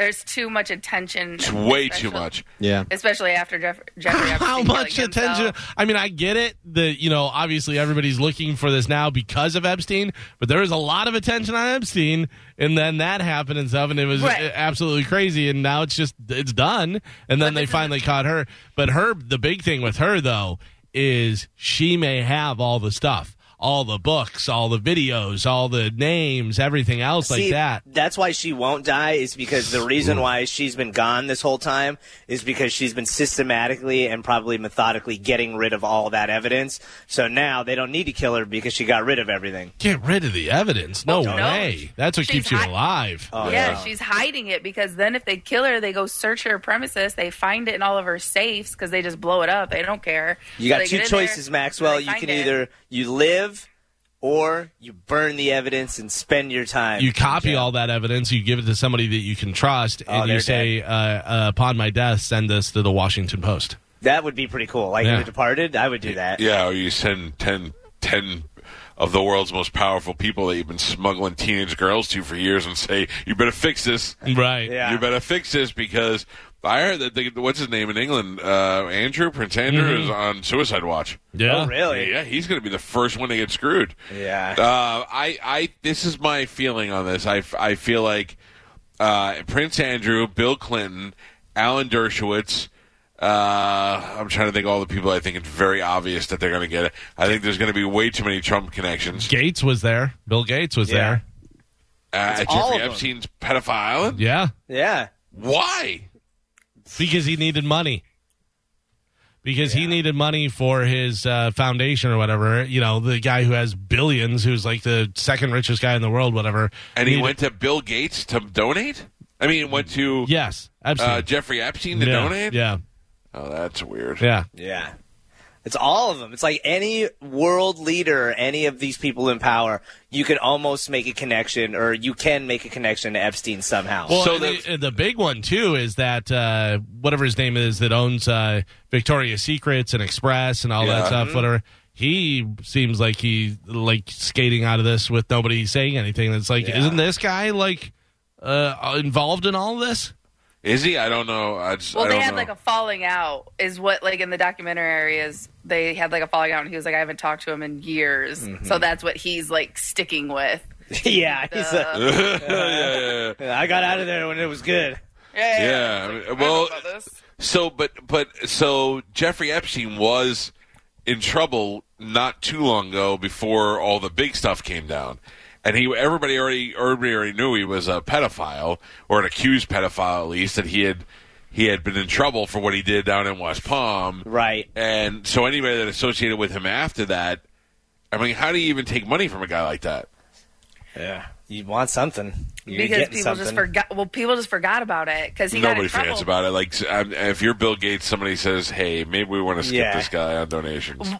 There's too much attention. It's way too much. Yeah. Especially after Jeff, Jeffrey How killing much himself. attention? I mean, I get it that, you know, obviously everybody's looking for this now because of Epstein, but there was a lot of attention on Epstein, and then that happened and stuff, and it was Right. absolutely crazy, and now it's just, it's done, and then But they this is- finally caught her. But her, the big thing with her, though, is she may have all the stuff. All the books, all the videos, all the names, everything else like that. That's why she won't die. Is because the reason why she's been gone this whole time is because she's been systematically and probably methodically getting rid of all that evidence. So now they don't need to kill her because she got rid of everything. Get rid of the evidence. No Well, no. way. That's what She's keeps you alive. Oh, yeah, yeah. she's hiding it because then if they kill her, they go search her premises. They find it in all of her safes because they just blow it up. They don't care. You So got two get in there, choices, Maxwell. You can it. either you live or you burn the evidence and spend your time. you copy all that evidence, you give it to somebody that you can trust, Oh, and you say, uh, uh, "Upon my death, send this to the Washington Post." That would be pretty cool. Like Yeah. in The Departed, I would do that. Yeah, or you send 10, 10 of the world's most powerful people that you've been smuggling teenage girls to for years and say, you better fix this. Right. Yeah. You better fix this because I heard that, the, what's his name in England? Uh, Andrew, Prince Andrew, is on suicide watch. Yeah. Oh, really? Yeah, he's going to be the first one to get screwed. Yeah. Uh, I, I, this is my feeling on this. I, I feel like uh, Prince Andrew, Bill Clinton, Alan Dershowitz. Uh, I'm trying to think of all the people. I think it's very obvious that they're going to get it. I think there's going to be way too many Trump connections. Gates was there. Bill Gates was Yeah. there. Uh, all Jeffrey of. Epstein's pedophile. Yeah, Yeah. Why? Because he needed money. Because he needed money for his uh, foundation or whatever. You know, the guy who has billions, who's like the second richest guy in the world, whatever. And he needed- went to Bill Gates to donate. I mean, went to Yes, absolutely. uh, Jeffrey Epstein to yeah, donate. Yeah, Oh, that's weird. yeah. Yeah. It's all of them. It's like any world leader, any of these people in power, you can almost make a connection or you can make a connection to Epstein somehow. Well, So the- the, the big one too is that uh, whatever his name is that owns uh, Victoria's Secrets and Express and all Yeah. that stuff. Whatever he seems like he like skating out of this with nobody saying anything. It's like, Yeah. isn't this guy like uh, involved in all this? Is he? I don't know. I just, Well, I they don't had know. like a falling out, is what like in the documentary is they had like a falling out, and he was like, I haven't talked to him in years, Mm-hmm. so that's what he's like sticking with. yeah, he's a, Uh, yeah, yeah, I got out of there when it was good. yeah, yeah. yeah. Like, Well, about this. so but but so Jeffrey Epstein was in trouble not too long ago before all the big stuff came down. And he, everybody already, everybody already knew he was a pedophile or an accused pedophile, at least that he had, he had been in trouble for what he did down in West Palm. Right. And so anybody that associated with him after that, I mean, how do you even take money from a guy like that? Yeah. You want something. You're because people something. just forgot. Well, people just forgot about it because he got Nobody in trouble. forgets about it. Like, um, if you're Bill Gates, somebody says, "Hey, maybe we want to skip Yeah. this guy on donations."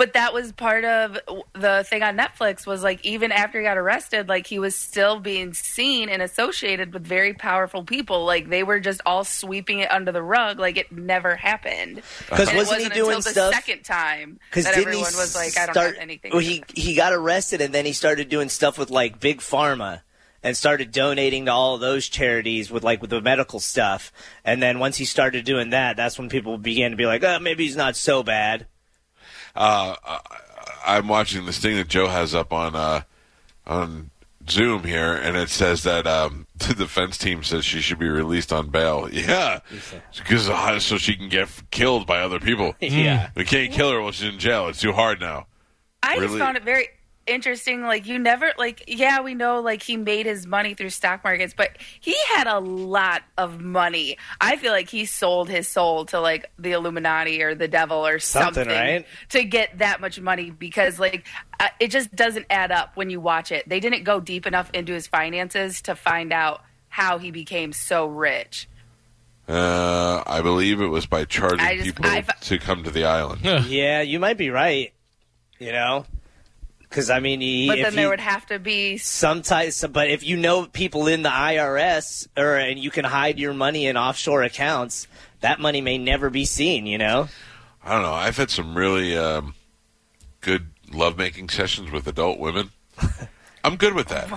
But that was part of the thing on Netflix was like even after he got arrested, like he was still being seen and associated with very powerful people. Like they were just all sweeping it under the rug, like it never happened. Uh-huh. 'Cause And wasn't it he wasn't doing until the stuff- second time Because that everyone was like, I don't start, have anything. Well, he he got arrested and then he started doing stuff with like big pharma and started donating to all of those charities with like with the medical stuff. And then once he started doing that, that's when people began to be like, oh, maybe he's not so bad. Uh, I'm watching this thing that Joe has up on uh, on Zoom here, and it says that um, the defense team says she should be released on bail. Yeah, because uh, so she can get killed by other people. Yeah. we can't kill her while she's in jail. It's too hard now. I just found it very interesting. Like you never like yeah, we know like he made his money through stock markets, but he had a lot of money. I feel like he sold his soul to like the Illuminati or the devil or Something, something, right? to get that much money because like uh, it just doesn't add up when you watch it. They didn't go deep enough into his finances to find out how he became so rich. Uh, I believe it was by charging just- people I f- to come to the island. yeah, you might be right. You know, because I mean, he, But if then there you- would have to be some types but if you know people in the IRS or and you can hide your money in offshore accounts that money may never be seen you know I don't know. I've had some really um, good lovemaking sessions with adult women. I'm good with that.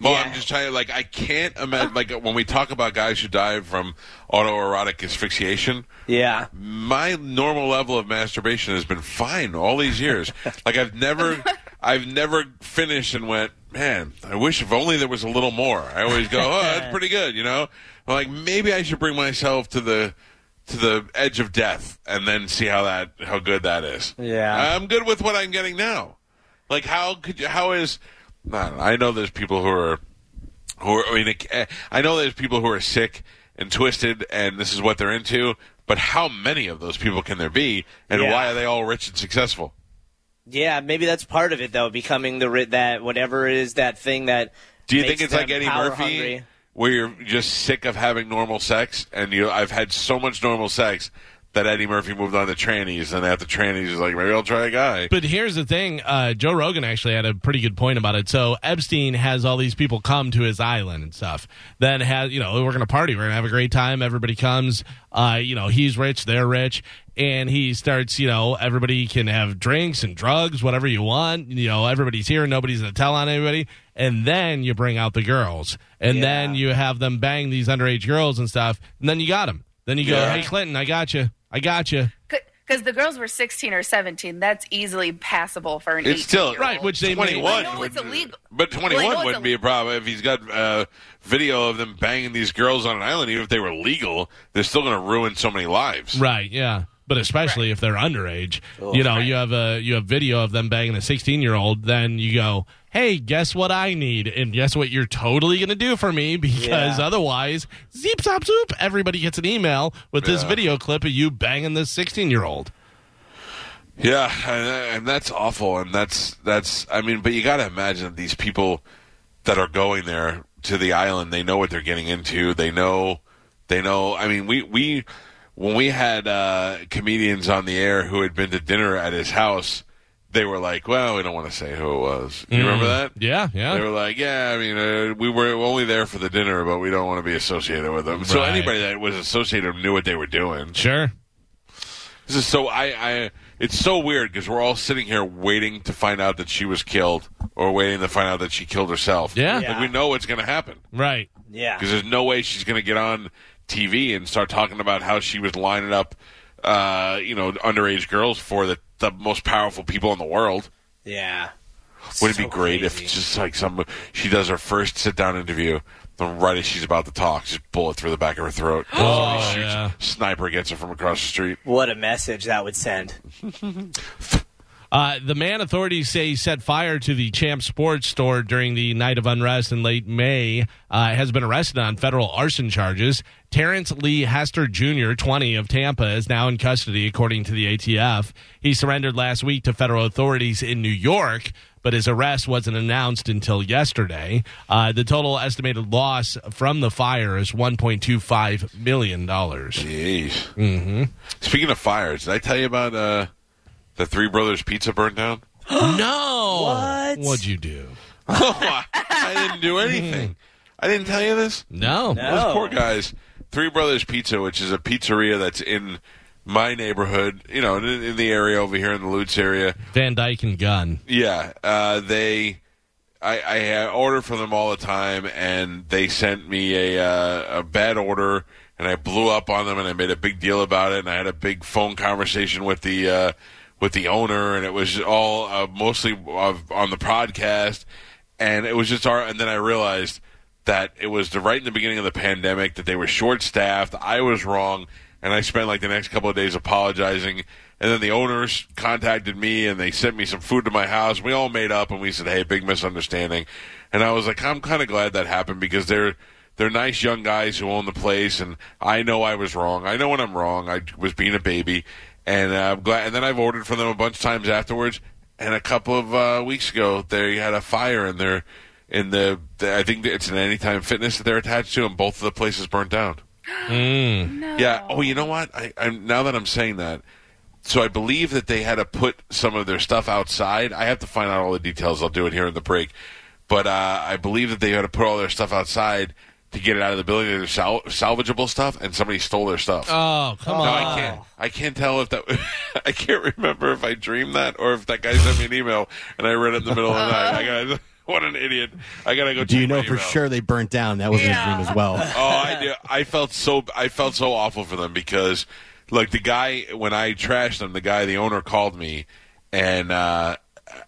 Well, Yeah. I'm just trying to like I can't imagine like when we talk about guys who die from autoerotic asphyxiation. Yeah. My normal level of masturbation has been fine all these years. like I've never, I've never finished and went, man. I wish if only there was a little more. I always go, oh, that's pretty good, you know. I'm like maybe I should bring myself to the to the edge of death and then see how that how good that is. Yeah. I'm good with what I'm getting now. Like how could you? How is? I, know, I know there's people who are who are. I mean, eh, I know there's people who are sick and twisted, and this is what they're into. But how many of those people can there be, and Yeah. why are they all rich and successful? Yeah, maybe that's part of it though, becoming the that whatever it is that thing that. Do you think it's like Eddie Murphy, hungry. where you're just sick of having normal sex, and you? I've had so much normal sex that Eddie Murphy moved on to trannies, and after trannies, he's like, maybe I'll try a guy. But here's the thing: uh, Joe Rogan actually had a pretty good point about it. So Epstein has all these people come to his island and stuff. Then has you know we're gonna party, we're gonna have a great time. Everybody comes. Uh, you know he's rich, they're rich, and he starts. You know everybody can have drinks and drugs, whatever you want. You know everybody's here, nobody's gonna tell on anybody. And then you bring out the girls, and Yeah. then you have them bang these underage girls and stuff. And then you got them. Then you go, Yeah. hey Clinton, I got you, I got you. Because the girls were 16 or 17. That's easily passable for an It's still 18-year-old. Right, which they may- 21 I know it's illegal. But 21 Well, I know it's wouldn't be a problem if he's got uh, video of them banging these girls on an island. Even if they were legal, they're still going to ruin so many lives. Right, yeah. But especially if they're underage. you know, you have a you have video of them banging a 16-year-old, then you go, "Hey, guess what I need?" And guess what you're totally going to do for me because Yeah. otherwise, zeep zop zoop, everybody gets an email with this Yeah. video clip of you banging this 16-year-old. Yeah, and, and that's awful. And that's that's. I mean, but you got to imagine these people that are going there to the island, they know what they're getting into. They know, they know. I mean, we we when we had uh, comedians on the air who had been to dinner at his house, they were like, "Well, we don't want to say who it was." You remember that? Yeah, yeah. They were like, "Yeah, I mean, uh, we were only there for the dinner, but we don't want to be associated with them." So anybody that was associated knew what they were doing. Sure. This is so I, I it's so weird because we're all sitting here waiting to find out that she was killed or waiting to find out that she killed herself. Yeah. Like we know what's going to happen Right. Yeah. because there's no way she's going to get on TV and start talking about how she was lining up, uh, you know, underage girls for the the most powerful people in the world. Yeah. Would it So be great if just like some she does her first sit down interview, and right as she's about to talk, just bullet through the back of her throat. Oh, shoots, yeah. Sniper gets her from across the street. What a message that would send. Uh, the man authorities say set fire to the Champ Sports store during the night of unrest in late May uh, has been arrested on federal arson charges. Terrence Lee Hester Jr., 20 of Tampa, is now in custody, according to the ATF. He surrendered last week to federal authorities in New York, but his arrest wasn't announced until yesterday. Uh, the total estimated loss from the fire is $1.25 million. Jeez. Mm-hmm. Speaking of fires, did I tell you about uh, the Three Brothers Pizza burned down? no! What? What'd you do? oh, I, I didn't do anything. I didn't tell you this. No. No. Those poor guys. Three Brothers Pizza, which is a pizzeria that's in my neighborhood, you know, in, in the area over here in the Lutz area. Van Dyke and Gunn. Yeah, uh, they. I, I order from them all the time, and they sent me a uh, a bad order, and I blew up on them, and I made a big deal about it, and I had a big phone conversation with the uh, with the owner, and it was all uh, mostly on the podcast, and it was just our. And then I realized that it was the right in the beginning of the pandemic that they were short staffed. I was wrong, and I spent like the next couple of days apologizing. And then the owners contacted me and they sent me some food to my house. We all made up and we said, "Hey, big misunderstanding." And I was like, "I'm kind of glad that happened because they're they're nice young guys who own the place, and I know I was wrong. I know when I'm wrong. I was being a baby, and uh, I'm glad. And then I've ordered from them a bunch of times afterwards. And a couple of uh, weeks ago, they had a fire in their in the, the I think it's an Anytime Fitness that they're attached to, and both of the places burnt down. No. Yeah. Oh, you know what? I, I now that I'm saying that, so I believe that they had to put some of their stuff outside. I have to find out all the details. I'll do it here in the break. But uh, I believe that they had to put all their stuff outside to get it out of the building. Their sal- salvageable stuff, and somebody stole their stuff. Oh, come no, on. I can't. I can't tell if that. I can't remember if I dreamed that or if that guy sent me an email and I read it in the middle of the night. I got. what an idiot! I gotta go. Do you know my for email. sure they burnt down? That was in his dream as well. Oh, I do. I felt so. I felt so awful for them because, like the guy when I trashed them, the guy, the owner called me, and uh,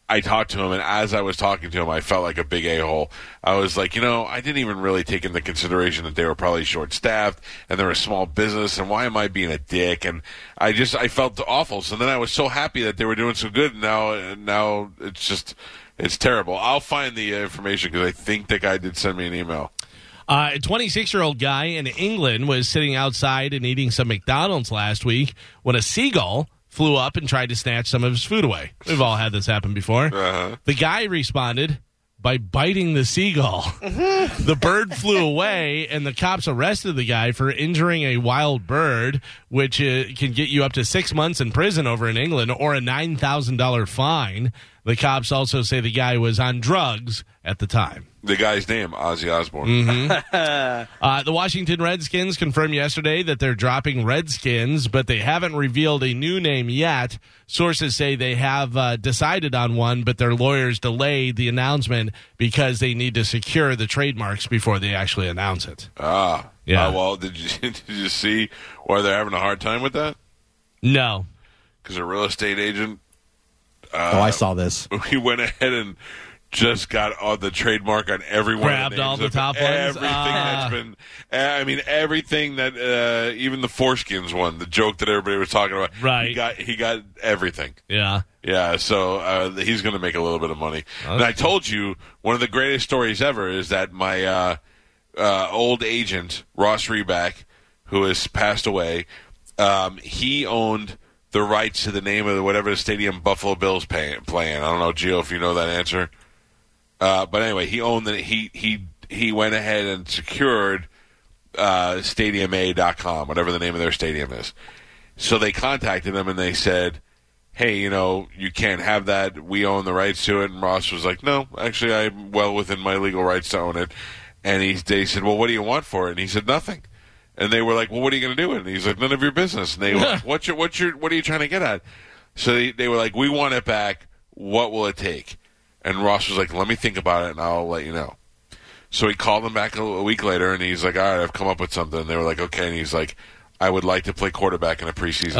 I talked to him. And as I was talking to him, I felt like a big a hole. I was like, you know, I didn't even really take into consideration that they were probably short staffed and they're a small business. And why am I being a dick? And I just I felt awful. So then I was so happy that they were doing so good. And now, now it's just. It's terrible. I'll find the information because I think that guy did send me an email. Uh, a 26 year old guy in England was sitting outside and eating some McDonald's last week when a seagull flew up and tried to snatch some of his food away. We've all had this happen before. Uh-huh. The guy responded by biting the seagull. the bird flew away, and the cops arrested the guy for injuring a wild bird, which uh, can get you up to six months in prison over in England or a $9,000 fine. The cops also say the guy was on drugs at the time. The guy's name, Ozzy Osbourne. Uh, the Washington Redskins confirmed yesterday that they're dropping Redskins, but they haven't revealed a new name yet. Sources say they have uh, decided on one, but their lawyers delayed the announcement because they need to secure the trademarks before they actually announce it. Ah, Yeah. Uh, well, did you did you see why they're having a hard time with that? No. Because a real estate agent, oh, I saw this. he went ahead and just got all the trademark on every one. Grabbed of the all the top ones? Everything Ah. that's been, I mean, everything that uh, even the foreskins one, the joke that everybody was talking about. Right. He got he got everything. Yeah. Yeah, so uh, he's going to make a little bit of money. And I told you one of the greatest stories ever is that my uh, uh, old agent Ross Reback, who has passed away, um, he owned the rights to the name of the, whatever the stadium Buffalo Bills pay, playing. I don't know, Gio, if you know that answer. Uh, but anyway, he owned the he he he went ahead and secured uh, StadiumA.com, whatever the name of their stadium is. So they contacted him and they said, "Hey, you know, you can't have that. We own the rights to it." And Ross was like, "No, actually, I'm well within my legal rights to own it." And he they said, "Well, what do you want for it?" And he said, "Nothing." And they were like, "Well, what are you going to do?" And he's like, "None of your business." And they were like, "What's your what's your what are you trying to get at?" So they, they were like, "We want it back. What will it take?" And Ross was like, "Let me think about it, and I'll let you know." So he called them back a, a week later, and he's like, "All right, I've come up with something." And they were like, "Okay," and he's like, "I would like to play quarterback in a preseason."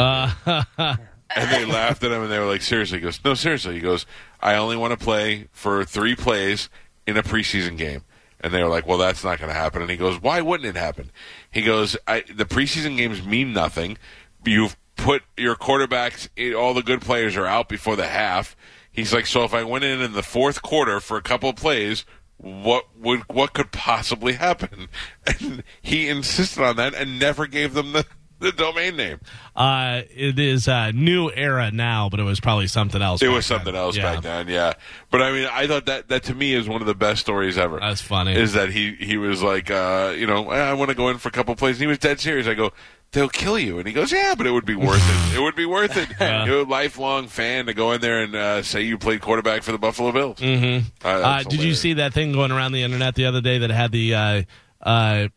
game." Uh. and they laughed at him, and they were like, "Seriously?" He goes, "No, seriously." He goes, "I only want to play for three plays in a preseason game." And they were like, "Well, that's not going to happen." And he goes, "Why wouldn't it happen?" He goes, I, "The preseason games mean nothing. You've put your quarterbacks. All the good players are out before the half." He's like, "So if I went in in the fourth quarter for a couple of plays." What would what could possibly happen? And he insisted on that and never gave them the, the domain name. Uh, it is a new era now, but it was probably something else. It was something then. else Yeah. back then, yeah. But I mean, I thought that that to me is one of the best stories ever. That's funny. Is that he he was like, uh, you know, "Eh, I want to go in for a couple plays, and he was dead serious. I go, they'll kill you, and he goes, yeah, but it would be worth it. It would be worth it. You're a lifelong fan to go in there and uh, say you played quarterback for the Buffalo Bills. Mm-hmm. Uh, did you see that thing going around the internet the other day that had the uh, uh,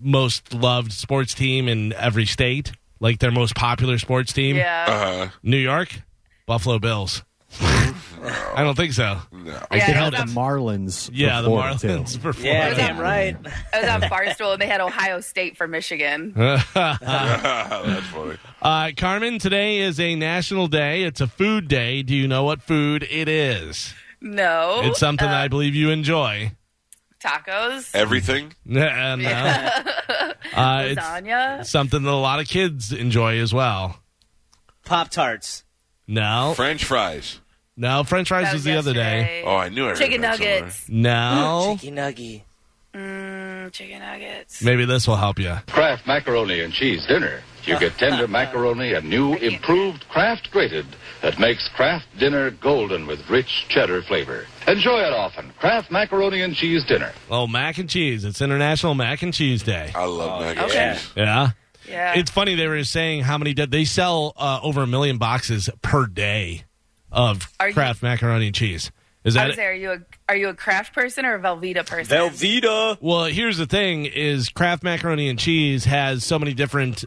most loved sports team in every state, like their most popular sports team? Yeah. Uh, New York, Buffalo Bills. I don't think so. no. I Yeah, think it held was the on- Marlins. Yeah, the Florida, too. Marlins for Yeah, Florida. damn right. I was on Barstool and they had Ohio State for Michigan. That's funny. Uh, Carmen, today is a national day. It's a food day. Do you know what food it is? No. It's something uh, I believe you enjoy. tacos, Everything. Uh, no. Uh, it's lasagna. something that a lot of kids enjoy as well. Pop Tarts. No, French fries. No. French fries That was the other day. Oh, I knew I Chicken that somewhere. nuggets. No, Chicky Nuggy. Mm, chicken nuggets. maybe this will help you. Kraft macaroni and cheese dinner. You get tender macaroni and new improved Kraft grated that makes Kraft dinner golden with rich cheddar flavor. Enjoy it often. Kraft macaroni and cheese dinner. Oh, mac and cheese. It's International Mac and Cheese Day. I love mac and okay. cheese. Yeah. Yeah. It's funny they were saying how many did they sell uh, over a million boxes per day of Are you- Kraft macaroni and cheese. Is I that was there. Are you a are you a Kraft person or a Velveeta person? Velveeta. Well, here's the thing: is Kraft macaroni and cheese has so many different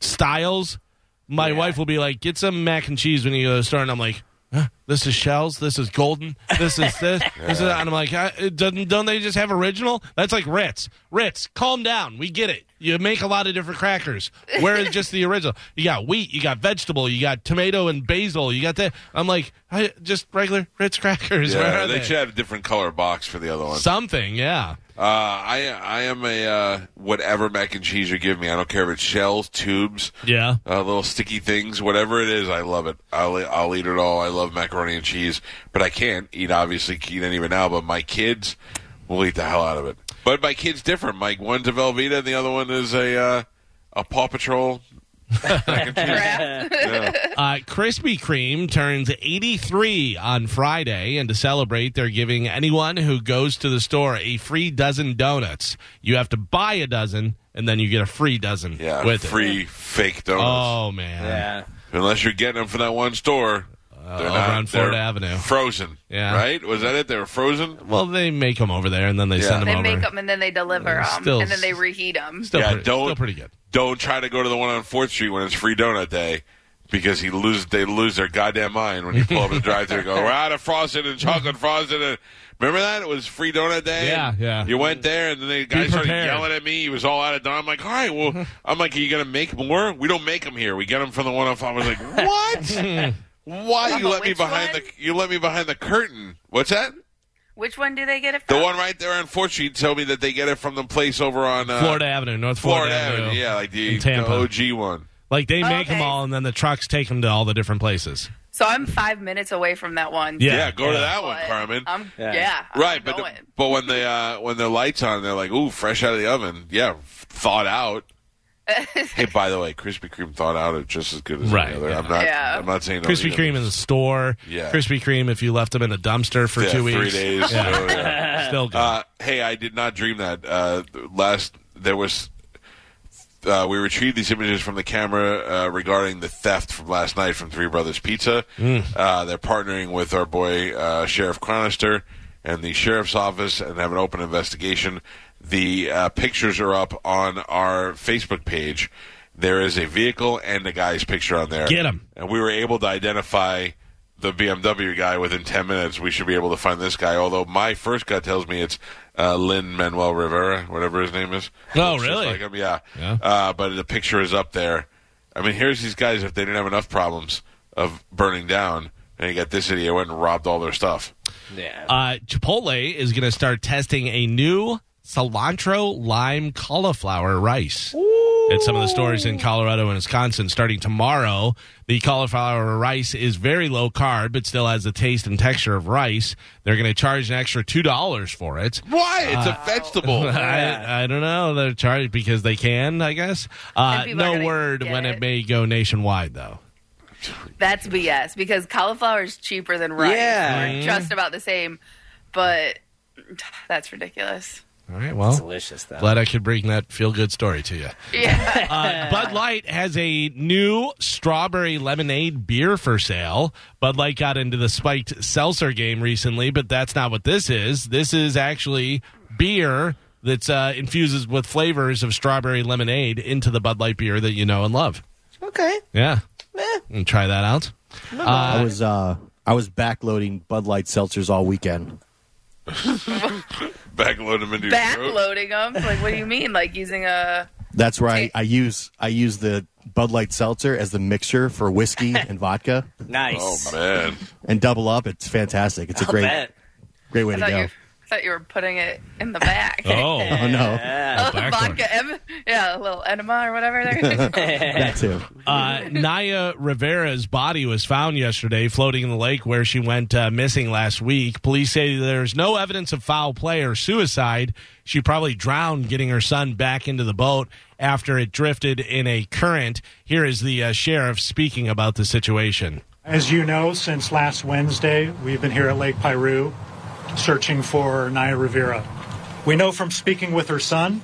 styles. My wife will be like, "Get some mac and cheese when you go to the store," and I'm like, huh? This is shells. This is golden. This is this. this is, and I'm like, uh, doesn't don't they just have original? That's like Ritz. Ritz, calm down. We get it. You make a lot of different crackers. Where is just the original? You got wheat. You got vegetable. You got tomato and basil. You got that. I'm like, I, just regular Ritz crackers. Where Yeah, are they they? should have a different color box for the other one. Something, yeah. Uh, I I am a uh, whatever mac and cheese you give me. I don't care if it's shells, tubes, Yeah. uh, little sticky things, whatever it is. I love it. I'll I'll eat it all. I love macaroni and cheese, but I can't eat obviously eat any of it now. But my kids will eat the hell out of it. But my kids different. Mike, one's a Velveeta, and the other one is a uh, a Paw Patrol mac. Yeah. Uh, Krispy Kreme turns 83 on Friday, and to celebrate, they're giving anyone who goes to the store a free dozen donuts. You have to buy a dozen, and then you get a free dozen Yeah, with it. free fake donuts. Oh man, Yeah. Unless you're getting them from that one store. They're uh, over on Florida they're Avenue. Frozen. Yeah. Right? Was that it? They were frozen? Well, they make them over there, and then they Yeah. send them They over. They make them and then they deliver them, Still- and then they reheat them. Still, Yeah, pretty, don't- still pretty good. Don't try to go to the one on Fourth Street when it's free donut day. Because he lose, they lose their goddamn mind when you pull up the drive-through. and Go, we're out of frosted and chocolate frosted. And remember that it was free donut day. Yeah, yeah. You went there, and then the guy started yelling at me. He was all out of donut. I'm like, all right, well, I'm like, are you gonna make more? We don't make them here. We get them from the one on five. I was like, what? Why you let me behind one? the you let me behind the curtain? What's that? Which one do they get it The one right there on Fourth Street told me that they get it from the place over on uh, Florida Avenue, North Florida, Florida Avenue. Yeah, like the, in Tampa. the OG one. Like they make them Okay. all, and then the trucks take them to all the different places. So I'm five minutes away from that one. Yeah. Yeah, go to that one, Carmen. I'm, Yeah. yeah. I'm right, but the, but when they uh, when the lights on, they're like, "Ooh, fresh out of the oven." Yeah, thawed out. Hey, by the way, Krispy Kreme thought out are just as good as Right, any other. yeah. I'm not. Yeah. I'm not saying don't Krispy. Kreme in the store. Yeah. Krispy Kreme if you left them in a dumpster for Yeah, two three weeks. days. Yeah. So, yeah. Still good. Uh, hey, I did not dream that. Uh, last there was. Uh, we retrieved these images from the camera uh, regarding the theft from last night from Three Brothers Pizza. Uh, they're partnering with our boy uh, Sheriff Chronister and the sheriff's office and have an open investigation. The uh, pictures are up on our Facebook page. There is a vehicle and a guy's picture on there. Get 'em. And we were able to identify the BMW guy within 10 minutes. We should be able to find this guy, although my first gut tells me it's uh, Lynn Manuel Rivera, whatever his name is. Oh, Looks really? like him, yeah. Yeah. Uh, but the picture is up there. I mean, here's these guys, if they didn't have enough problems of burning down, and you got this idiot went and robbed all their stuff. Yeah. Uh, Chipotle is going to start testing a new cilantro lime cauliflower rice at some of the stores in Colorado and Wisconsin starting tomorrow. The cauliflower rice is very low carb, but still has the taste and texture of rice. They're going to charge an extra two dollars for it. Why? It's a vegetable. I, I don't know. They're charged because they can, I guess. Uh, And people are no word when it it. may go nationwide, though. That's BS because cauliflower is cheaper than rice. Yeah. Just about the same, but that's ridiculous. All right. Well, Delicious though. glad I could bring that feel good story to you. Yeah. Uh, Bud Light has a new strawberry lemonade beer for sale. Bud Light got into the spiked seltzer game recently, but that's not what this is. This is actually beer that's uh, infuses with flavors of strawberry lemonade into the Bud Light beer that you know and love. Okay. Yeah, Eh. and try that out. I was uh, I was backloading Bud Light seltzers all weekend. Backload them into your throat. Backloading them. Like, what do you mean? Like using a. That's where I, I use I use the Bud Light seltzer as the mixture for whiskey and vodka Nice. Oh, man. and double up. It's fantastic. It's a I'll great bet. great way I to thought, go. You, I thought you were putting it in the back. Oh, Oh no, Yeah. backwards. Vodka, em- yeah, a little enema or whatever. There. that too. Uh, Naya Rivera's body was found yesterday floating in the lake where she went uh, missing last week. Police say there's no evidence of foul play or suicide. She probably drowned getting her son back into the boat after it drifted in a current. Here is the uh, sheriff speaking about the situation. As you know, since last Wednesday, we've been here at Lake Piru searching for Naya Rivera. We know from speaking with her son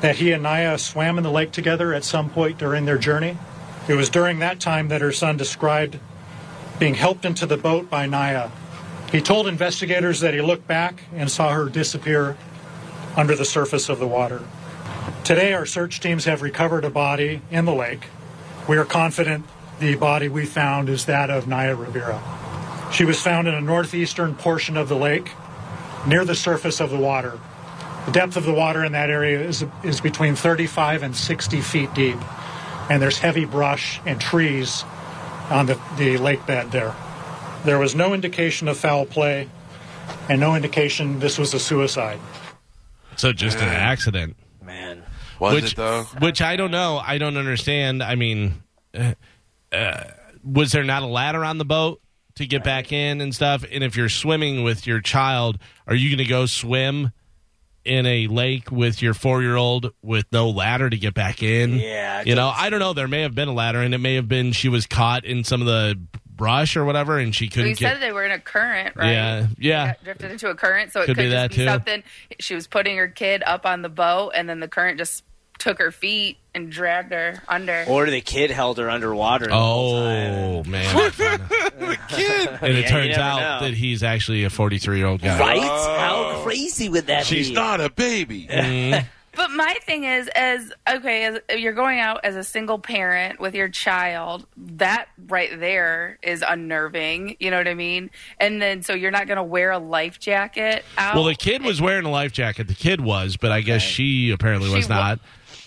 that he and Naya swam in the lake together at some point during their journey. It was during that time that her son described being helped into the boat by Naya. He told investigators that he looked back and saw her disappear under the surface of the water. Today, our search teams have recovered a body in the lake. We are confident the body we found is that of Naya Rivera. She was found in a northeastern portion of the lake, near the surface of the water. The depth of the water in that area is, is between 35 and 60 feet deep, and there's heavy brush and trees on the, the lake bed there. There was no indication of foul play and no indication this was a suicide. So just an accident. Man. Was which, it though? Which I don't know. I don't understand. I mean, uh, uh, was there not a ladder on the boat to get back in and stuff? And if you're swimming with your child, are you going to go swim in a lake with your four year old with no ladder to get back in? Yeah, You know, I don't know. There may have been a ladder, and it may have been she was caught in some of the brush or whatever, and she couldn't you get. said they were in a current, right? Yeah, yeah. Drifted into a current, so it Could could, be just that be too. something. She was putting her kid up on the boat, and then the current just took her feet and dragged her under. Or the kid held her underwater. the oh, time. Oh man! the Kid. and it Yeah, you turns never out know. that he's actually a 43 year old guy. Right? How crazy would that be? She's not a baby. Mm-hmm. But my thing is, as okay, as you're going out as a single parent with your child, that right there is unnerving. You know what I mean? And then so you're not going to wear a life jacket out. Well, the kid was wearing a life jacket. The kid was, but I guess she apparently She was wa- not.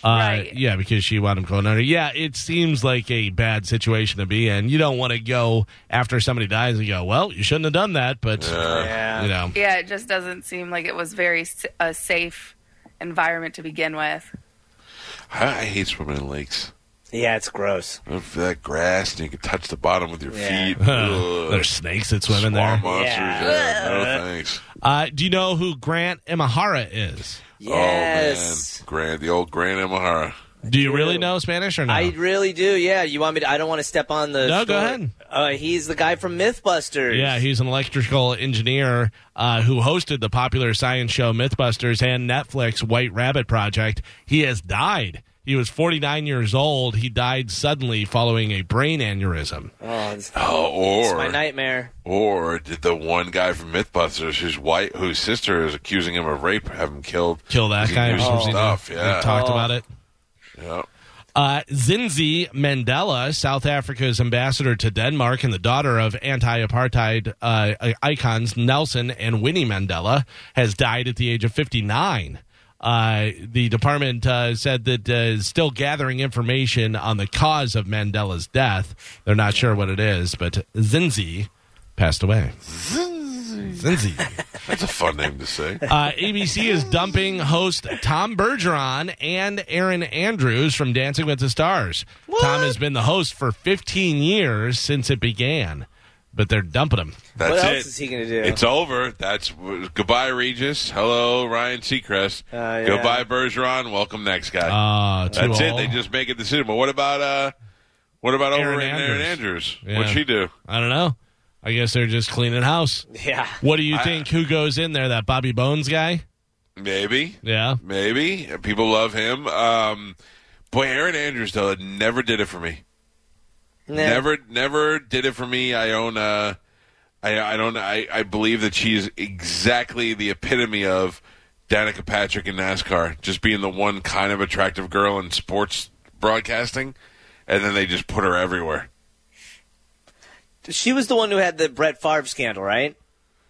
Uh, Right. Yeah, because she wound up going under. Yeah, it seems like a bad situation to be in. You don't want to go after somebody dies and go, well, you shouldn't have done that, but, Yeah. you know. yeah, it just doesn't seem like it was very s- a safe environment to begin with. I, I hate swimming in lakes. Yeah, it's gross. If that grass and you can touch the bottom with your Yeah. feet. There's snakes that swim in there. monsters. Yeah. Yeah. No thanks. Uh, do you know who Grant Imahara is? Yes. Oh man, Grand, the old Grand Imahara. Do you really know Spanish or not? I really do. Yeah, you want me to? I don't want to step on the. No, go ahead. Uh, he's the guy from MythBusters. Yeah, he's an electrical engineer uh, who hosted the popular science show Mythbusters and Netflix White Rabbit Project. He has died. He was 49 years old. He died suddenly following a brain aneurysm. Oh, it's, Oh, it's my nightmare. or did the one guy from MythBusters, whose wife, whose sister is accusing him of rape, have him killed? Kill that guy. knew or some something. stuff. We Yeah, talked Oh. about it. yeah. Uh, Zinzi Mandela, South Africa's ambassador to Denmark and the daughter of anti apartheid uh, icons Nelson and Winnie Mandela, has died at the age of 59. Uh, the department uh, said that uh, is still gathering information on the cause of Mandela's death. They're not sure what it is, but Zinzi passed away. Zinzi. That's a fun name to say. Uh, ABC is dumping host Tom Bergeron and Erin Andrews from Dancing with the Stars. Tom has been the host for 15 years since it began, but they're dumping him. That's what else is he going to do? It's over. That's goodbye, Regis. Hello, Ryan Seacrest. Uh, yeah. Goodbye, Bergeron. Welcome, next guy. Uh, too That's it. They just make a decision. But what about uh, what about over Erin in Erin Andrews. Andrews? Yeah. What'd she do? I don't know. I guess they're just cleaning house. yeah. What do you think? Who goes in there? That Bobby Bones guy? Maybe, Yeah. maybe people love him. Um, boy, Erin Andrews though never did it for me. Nah. Never, never did it for me. I own a. I, I don't. I, I believe that she's exactly the epitome of Danica Patrick in NASCAR, just being the one kind of attractive girl in sports broadcasting, and then they just put her everywhere. She was the one who had the Brett Favre scandal, right?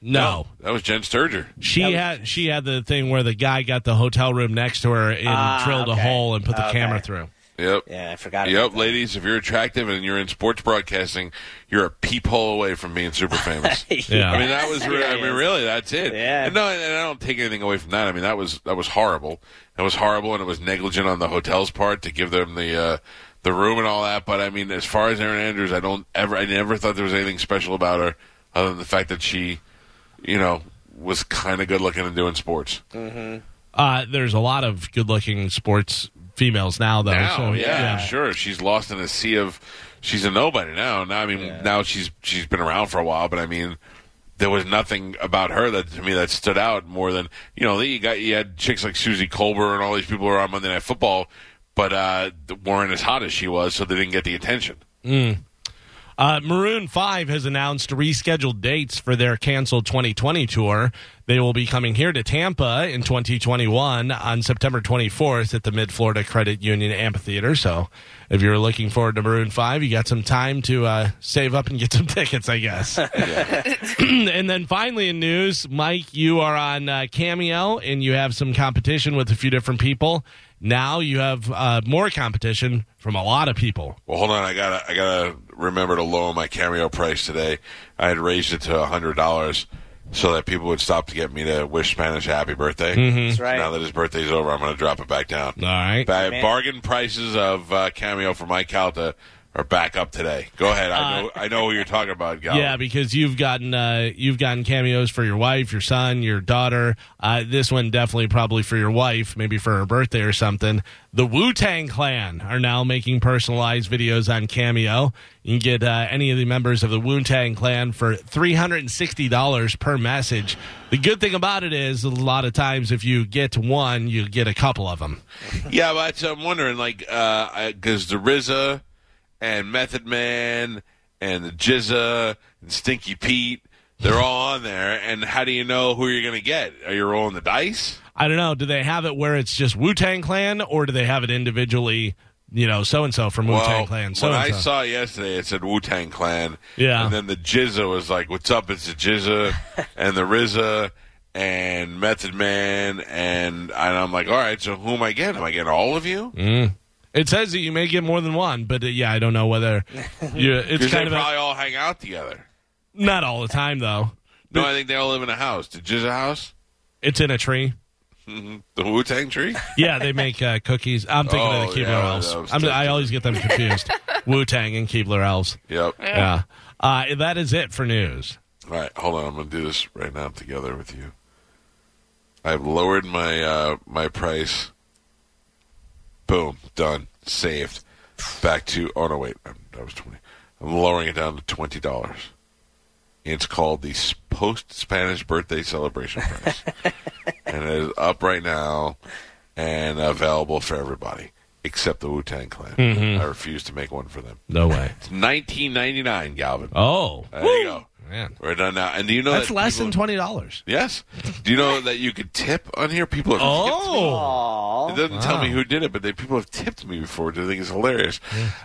No. That was Jenn Sterger. She was- had she had the thing where the guy got the hotel room next to her and Ah, drilled a hole and put the Okay. camera through. Yep. Yeah, I forgot. Yep, about ladies, if you're attractive and you're in sports broadcasting, you're a peephole away from being super famous. Yeah. I mean, that was. Re- I mean, really, that's it. Yeah. And no, and I don't take anything away from that. I mean, that was that was horrible. That was horrible, and it was negligent on the hotel's part to give them the uh, the room and all that. But I mean, as far as Erin Andrews, I don't ever. I never thought there was anything special about her, other than the fact that she, you know, was kind of good looking and doing sports. Uh, there's a lot of good looking sports females now, though. now, so, yeah, sure. She's lost in a sea of. She's a nobody now. Now, I mean, now she's she's been around for a while, but I mean, there was nothing about her that to me that stood out more than you know. You got you had chicks like Suzy Kolber and all these people who were on Monday Night Football, but uh, weren't as hot as she was, so they didn't get the attention. Uh, Maroon 5 has announced rescheduled dates for their canceled 2020 tour. They will be coming here to Tampa in 2021 on September 24th at the Mid Florida Credit Union Amphitheater. So if you're looking forward to Maroon 5, you got some time to uh, save up and get some tickets, I guess. and then finally in news, Mike, you are on uh, Cameo and you have some competition with a few different people. Now you have uh, more competition from a lot of people. Well, hold on. I gotta I gotta remember to lower my cameo price today. I had raised it to hundred dollars so that people would stop to get me to wish Spanish a happy birthday. That's right. Now that his birthday's over, I'm going to drop it back down. All right. Ba- Man. bargain prices of uh, cameo for Mike Calta are back up today. Go ahead. I know I know who you're talking about, Gal. Yeah, because you've gotten uh, you've gotten cameos for your wife, your son, your daughter. Uh, this one definitely probably for your wife, maybe for her birthday or something. The Wu Tang Clan are now making personalized videos on Cameo. You can get uh, any of the members of the Wu Tang Clan for three hundred and sixty dollars per message. The good thing about it is, a lot of times if you get one, you get a couple of them. Yeah, but I'm wondering, like, because the RZA and Method Man and the GZA and Stinky Pete, they're all on there. And how do you know who you're going to get? Are you rolling the dice? I don't know. Do they have it where it's just Wu Tang Clan, or do they have it individually? You know, so and so from Wu Tang Well, Clan. So when I saw yesterday, it said Wu Tang Clan. Yeah. And then the GZA was like, "What's up?" It's the GZA and the RZA and Method Man, and and I'm like, "All right, so who am I getting? Am I getting all of you?" Mm. It says that you may get more than one, but uh, yeah, I don't know whether you. It's Because they kind of probably a, all hang out together. not all the time though. No, I think they all live in a house. Did you Jizza house, It's in a tree. the Wu Tang tree. Yeah, they make uh, cookies. I'm thinking Oh, of the Keebler yeah, Elves. I'm, I always get them confused. Wu Tang and Keebler Elves. Yep. Yeah. Uh, that is it for news. All right, hold on. I'm going to do this right now together with you. I've lowered my uh, my price. Boom, done, saved. Back to oh no wait, I'm, that was twenty. I'm lowering it down to twenty dollars. It's called the post Spanish birthday celebration price, and it is up right now and available for everybody except the Wu Tang Clan. Mm-hmm. I refuse to make one for them. No way. It's nineteen ninety nine, Galvin. Oh, There you go. Man. We're done now. And do you know That's that less people- than twenty dollars. Yes. Do you know that you could tip on here? People have tipped me. Oh, It doesn't tell me who did it, but they people have tipped me before, which I think is hilarious.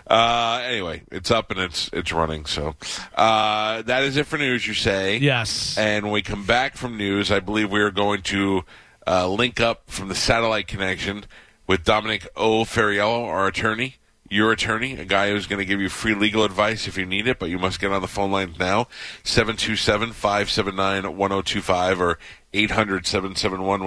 Uh, anyway, it's up and it's it's running. So uh, that is it for news. You say yes. And when we come back from news, I believe we are going to uh, link up from the satellite connection with Dominic O. Ferriello, our attorney, your attorney, a guy who's going to give you free legal advice if you need it, but you must get on the phone line now. 727 579 1025 or 800 771